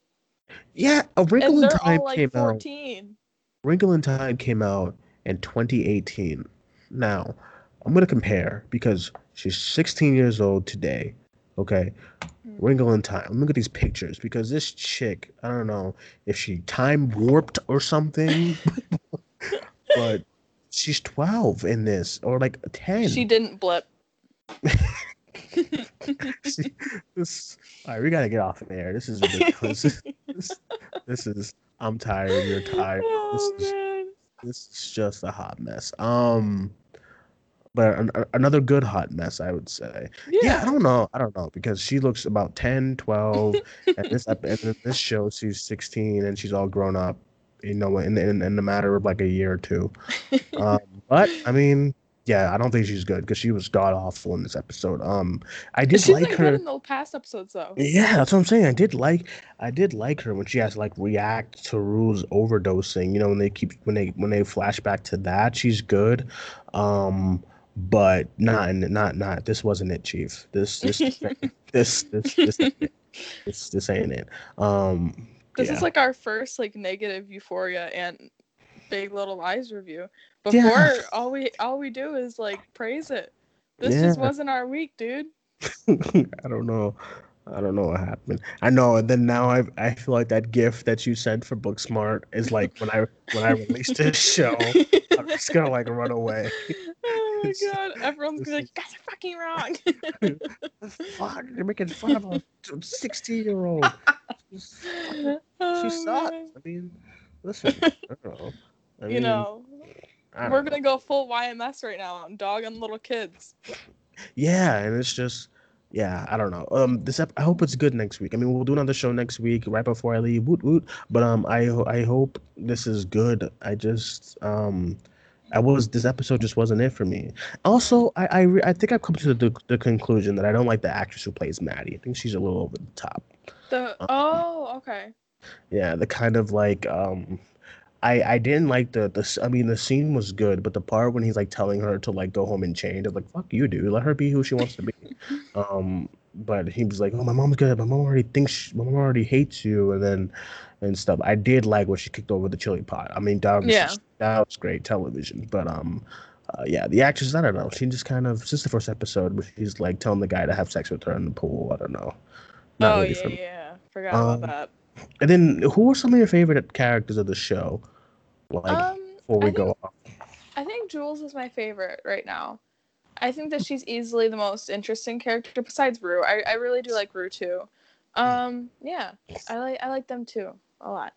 Speaker 1: yeah, a Wrinkle
Speaker 2: and
Speaker 1: in Time
Speaker 2: like
Speaker 1: came out. Wrinkle in Time came out in 2018. Now, I'm gonna compare because she's 16 years old today. Okay, Wrinkle in Time. Look at these pictures because this chick, I don't know if she time warped or something, but she's 12 in this or like 10.
Speaker 2: She didn't blip.
Speaker 1: She- this, all right, we gotta get off of there. This is ridiculous. this, this is. I'm tired. You're tired.
Speaker 2: oh
Speaker 1: This is
Speaker 2: man.
Speaker 1: this is just a hot mess. Um, but an, another good hot mess, I would say.
Speaker 2: Yeah.
Speaker 1: Yeah. I don't know. I don't know because she looks about 10, 12, and this and this show she's 16 and she's all grown up. You know, in in, in a matter of like a year or two. Um, but I mean, yeah, I don't think she's good because she was god awful in this episode. Um, I did
Speaker 2: She's
Speaker 1: like
Speaker 2: been
Speaker 1: her.
Speaker 2: good in the past episodes though.
Speaker 1: Yeah, that's what I'm saying. I did like I did like her when she has to like react to Rue's overdosing. You know, when they keep when they when they flash back to that, she's good. Um but not not not this wasn't it, Chief. This this this this this ain't it. this this ain't it. Um
Speaker 2: This
Speaker 1: yeah.
Speaker 2: is like our first like negative Euphoria and Big Little Lies review. Before
Speaker 1: Yeah.
Speaker 2: all we all we do is like praise it. This
Speaker 1: Yeah.
Speaker 2: just wasn't our week, dude.
Speaker 1: I don't know. I don't know what happened. I know, and then now I I feel like that gift that you sent for Booksmart is like when I when I released this show, I'm just gonna like run away.
Speaker 2: oh my god. Everyone's gonna be like, you guys are fucking wrong.
Speaker 1: Fuck, you're making fun of a 16 year old. She
Speaker 2: Oh,
Speaker 1: sucks. I mean, listen, I don't know. I
Speaker 2: you
Speaker 1: mean,
Speaker 2: know, we're
Speaker 1: know.
Speaker 2: gonna go full YMS right now and dog on little kids.
Speaker 1: Yeah, and it's just, yeah, I don't know. Um, this ep- I hope it's good next week. I mean, we'll do another show next week right before I leave. Woot woot. But um, I ho- I hope this is good. I just um. I was this episode just wasn't it for me. Also, I I, re- I think I've come to the, the conclusion that I don't like the actress who plays Maddie. I think she's a little over the top.
Speaker 2: The
Speaker 1: Uh,
Speaker 2: oh, okay.
Speaker 1: Yeah, the kind of like um I I didn't like the the I mean the scene was good, but the part when he's like telling her to like go home and change, I'm like fuck you, dude. Let her be who she wants to be. Um but he was like, "Oh, my mom's good. My mom already thinks she, my mom already hates you," and then and stuff. I did like when she kicked over the chili pot. I mean, was
Speaker 2: Yeah.
Speaker 1: That was great television. But um, uh, yeah, the actress, I don't know. She just kind of since the first episode where she's like telling the guy to have sex with her in the pool. I don't know. Not
Speaker 2: oh
Speaker 1: really
Speaker 2: yeah,
Speaker 1: me.
Speaker 2: yeah. Forgot
Speaker 1: Um,
Speaker 2: about that.
Speaker 1: And then, who are some of your favorite characters of the show? Like
Speaker 2: Um,
Speaker 1: before we
Speaker 2: I
Speaker 1: go off.
Speaker 2: I think Jules is my favorite right now. I think that she's easily the most interesting character besides Rue. I, I really do like Rue too. Um, yeah, I like I like them too a lot.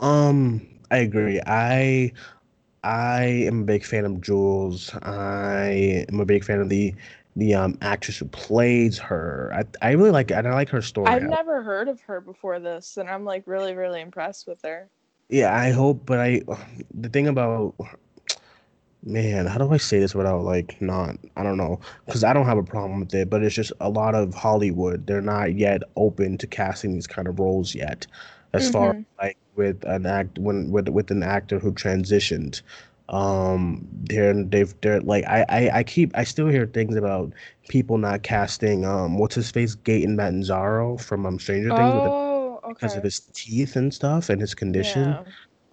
Speaker 1: Um, I agree. I I am a big fan of Jules. I am a big fan of the the um actress who plays her. I I really like and I like her story.
Speaker 2: I've never heard of her before this, and I'm like really really impressed with her.
Speaker 1: Yeah, I hope, but I the thing about man, how do I say this without like not I don't know, because I don't have a problem with it, but it's just a lot of Hollywood, they're not yet open to casting these kind of roles yet. As far as
Speaker 2: Mhm.
Speaker 1: like with an act when with with an actor who transitioned. Um they're they've they're like I, I I keep I still hear things about people not casting um what's his face Gaten Matarazzo from um Stranger Things with the,
Speaker 2: Oh, okay.
Speaker 1: because of his teeth and stuff and his condition.
Speaker 2: Yeah.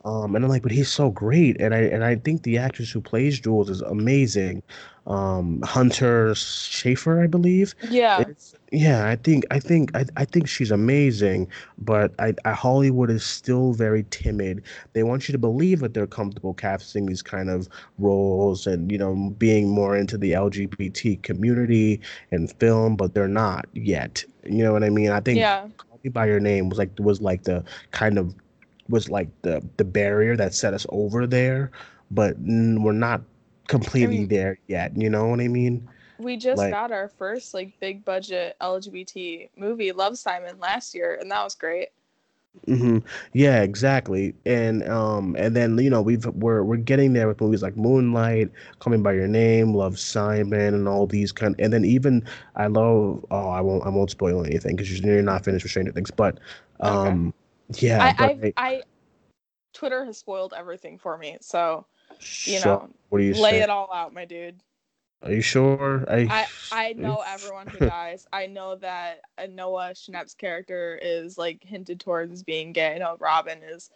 Speaker 1: Um, and I'm like, but he's so great, and I and I think the actress who plays Jules is amazing. Um, Hunter Schafer, I believe.
Speaker 2: Yeah.
Speaker 1: It's, yeah, I think I think I, I think she's amazing, but I, I Hollywood is still very timid. They want you to believe that they're comfortable casting these kind of roles and you know being more into the LGBT community and film, but they're not yet. You know what I mean? I think
Speaker 2: Yeah.
Speaker 1: Call Me by Your Name was like was like the kind of was like the the barrier that set us over there. but we're not completely
Speaker 2: mean-
Speaker 1: there yet. You know what I mean?
Speaker 2: We just
Speaker 1: Like-
Speaker 2: got our first like big budget LGBT movie, Love Simon, last year, and that was great.
Speaker 1: hmm Yeah, exactly. And um and then you know we've we're we're getting there with movies like Moonlight, Call Me by Your Name, Love Simon, and all these kind. And then even I love oh I won't I won't spoil anything because you're not finished with Stranger Things. But um yeah,
Speaker 2: I,
Speaker 1: but
Speaker 2: I, I, Twitter has spoiled everything for me, so you
Speaker 1: so,
Speaker 2: know,
Speaker 1: what do you
Speaker 2: lay
Speaker 1: say?
Speaker 2: it all out, my dude.
Speaker 1: Are you sure? I
Speaker 2: I I know everyone who dies. I know that uh, Noah Schnapp's character is like hinted towards being gay. I know Robin is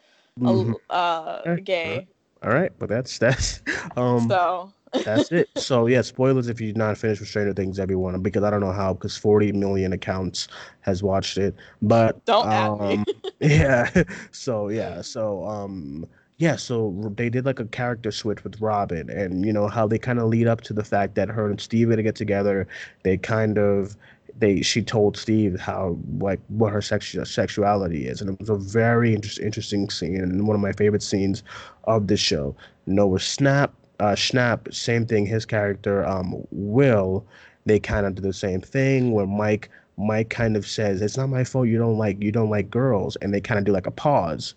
Speaker 2: a,
Speaker 1: Mhm.
Speaker 2: uh
Speaker 1: Okay,
Speaker 2: gay.
Speaker 1: All right, but that's that's um
Speaker 2: so
Speaker 1: that's it. So yeah, spoilers if you're not finished with Stranger Things, everyone, because I don't know how, because 40 million accounts has watched it. But
Speaker 2: Don't
Speaker 1: um, yeah. So yeah, so um yeah, so they did like a character switch with Robin, and you know how they kind of lead up to the fact that her and Steve are gonna get together. They kind of they she told Steve how like what her sexu- sexuality is, and it was a very inter- interesting scene and one of my favorite scenes of the show. Noah Snap, uh, Schnapp, same thing. His character, um, Will, they kind of do the same thing. Where Mike, Mike kind of says, "It's not my fault. You don't like you don't like girls," and they kind of do like a pause.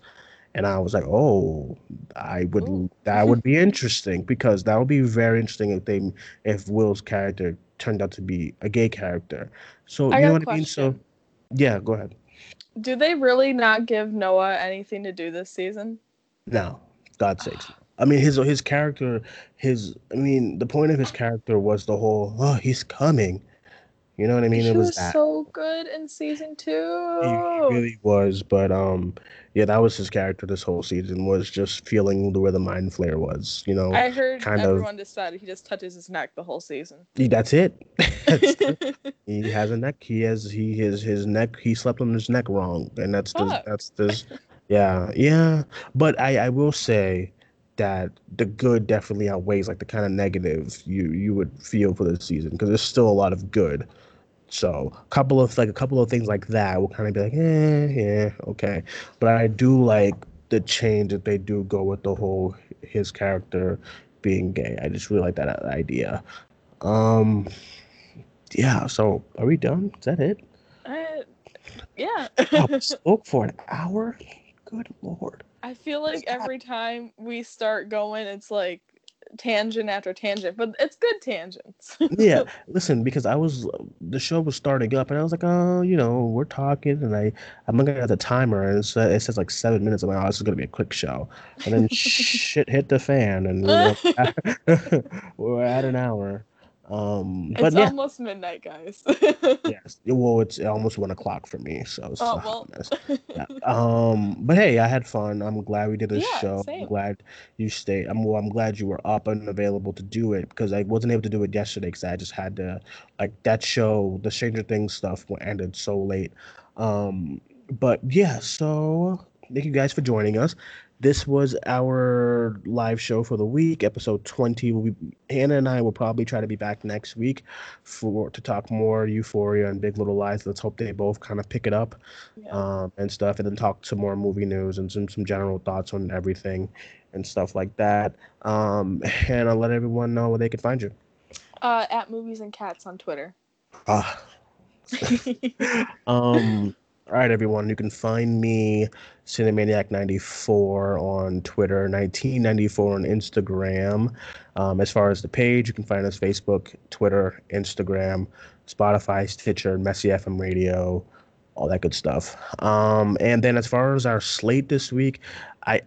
Speaker 1: And I was like, "Oh, I would
Speaker 2: Ooh.
Speaker 1: that would be interesting because that would be very interesting if they if Will's character turned out to be a gay character." So
Speaker 2: I
Speaker 1: you know what I mean? So yeah, go ahead.
Speaker 2: Do they really not give Noah anything to do this season?
Speaker 1: No, God's sakes. I mean, his his character, his I mean, the point of his character was the whole oh he's coming, you know what I mean?
Speaker 2: he
Speaker 1: it was,
Speaker 2: was
Speaker 1: that.
Speaker 2: so good in season two.
Speaker 1: He, he really was, but um, yeah, that was his character this whole season was just feeling the where the Mind Flayer was, you know.
Speaker 2: I heard
Speaker 1: kind of-
Speaker 2: everyone decided he just touches his neck the whole season.
Speaker 1: He- That's it. That's it. he has a neck. He has he his his neck. He slept on his neck wrong, and that's the, that's the yeah yeah. But I I will say that the good definitely outweighs like the kind of negative you you would feel for this season because there's still a lot of good. So a couple of like a couple of things like that will kind of be like eh yeah okay, but I do like the change that they do go with the whole his character being gay. I just really like that idea. Um, yeah. So are we done? Is that it?
Speaker 2: I- yeah.
Speaker 1: Oh, spoke for an hour. Good lord.
Speaker 2: I feel like every time we start going, it's like tangent after tangent, but it's good tangents.
Speaker 1: Yeah. Listen, because I was the show was starting up, and I was like, oh, you know, we're talking, and I I'm looking at the timer, and it says, it says like seven minutes. I'm like, oh, this is gonna be a quick show, and then shit hit the fan, and we're, we're at an hour. Um, but
Speaker 2: it's
Speaker 1: yeah.
Speaker 2: almost midnight, guys.
Speaker 1: Yes. Well, it's almost one o'clock for me, so
Speaker 2: Oh, well.
Speaker 1: Yeah. Um, but hey, I had fun. I'm glad we did this
Speaker 2: Yeah,
Speaker 1: show. I'm glad you stayed. I'm well, I'm glad you were up and available to do it because I wasn't able to do it yesterday because I just had to like that show, the Stranger Things stuff ended so late. Um, but yeah, so thank you guys for joining us. This was our live show for the week, episode 20. We'll be, Hannah and I will probably try to be back next week for to talk more Euphoria and Big Little Lies. Let's hope they both kind of pick it up
Speaker 2: Yeah.
Speaker 1: um, and stuff, and then talk some more movie news and some some general thoughts on everything and stuff like that. Um, and I'll let everyone know where they can find you.
Speaker 2: uh, at movies and cats on Twitter.
Speaker 1: Ah, um, all right, everyone. You can find me Cinemaniac94 on Twitter, 1994 on Instagram. Um, as far as the page, you can find us Facebook, Twitter, Instagram, Spotify, Stitcher, Messy FM Radio, all that good stuff. Um, and then as far as our slate this week, I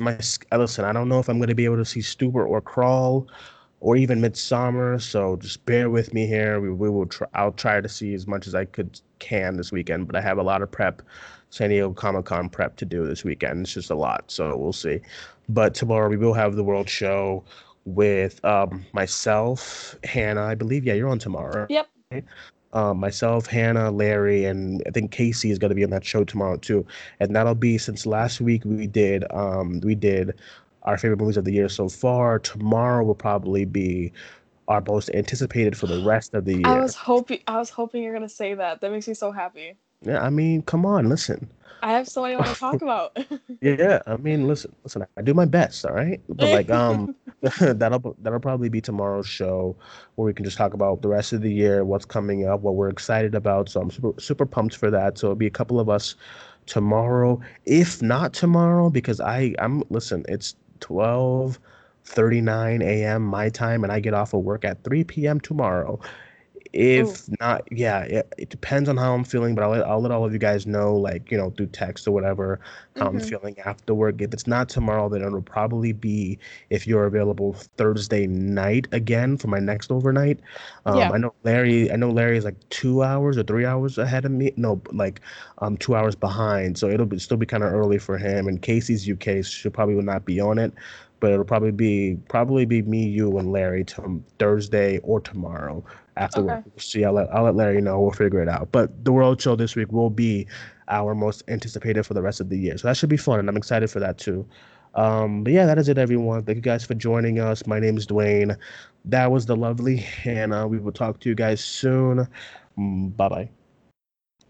Speaker 1: my listen. I don't know if I'm going to be able to see Stuber or Crawl or even Midsommar. So just bear with me here. We, we will try. I'll try to see as much as I could can this weekend, but I have a lot of prep, San Diego Comic Con prep to do this weekend. It's just a lot, so we'll see. But tomorrow we will have the World Show with um, myself, Hannah. I believe. Yeah, you're on tomorrow.
Speaker 2: Yep.
Speaker 1: Um, myself, Hannah, Larry, and I think Casey is going to be on that show tomorrow too. And that'll be since last week we did um, we did our favorite movies of the year so far. Tomorrow will probably be our most anticipated for the rest of the year.
Speaker 2: I was hoping I was hoping you're gonna say that. That makes me so happy.
Speaker 1: Yeah, I mean, come on, listen.
Speaker 2: I have so many want to talk about.
Speaker 1: Yeah, I mean, listen, listen. I do my best, all right. But like, um, that'll that'll probably be tomorrow's show, where we can just talk about the rest of the year, what's coming up, what we're excited about. So I'm super super pumped for that. So it'll be a couple of us tomorrow, if not tomorrow, because I I'm listen. It's twelve thirty nine a.m. my time, and I get off of work at three p.m. tomorrow. If not, yeah, it, it depends on how I'm feeling, but I'll let, I'll let all of you guys know, like, you know, through text or whatever, how I'm
Speaker 2: hmm
Speaker 1: feeling after work. If it's not tomorrow, then it'll probably be if you're available Thursday night again for my next overnight. Um,
Speaker 2: yeah.
Speaker 1: I know Larry, I know Larry is like two hours or three hours ahead of me. No, like um two hours behind. So it'll be, still be kind of early for him. And Casey's UK she probably will not be on it, but it'll probably be probably be me, you, and Larry to Thursday or tomorrow after work.
Speaker 2: Okay.
Speaker 1: We'll see. I'll let I'll let Larry know. We'll figure it out. But the World Show this week will be our most anticipated for the rest of the year. So that should be fun, and I'm excited for that too. Um, but yeah, that is it, everyone. Thank you guys for joining us. My name is Duane. That was the lovely Hannah. We will talk to you guys soon. Bye bye.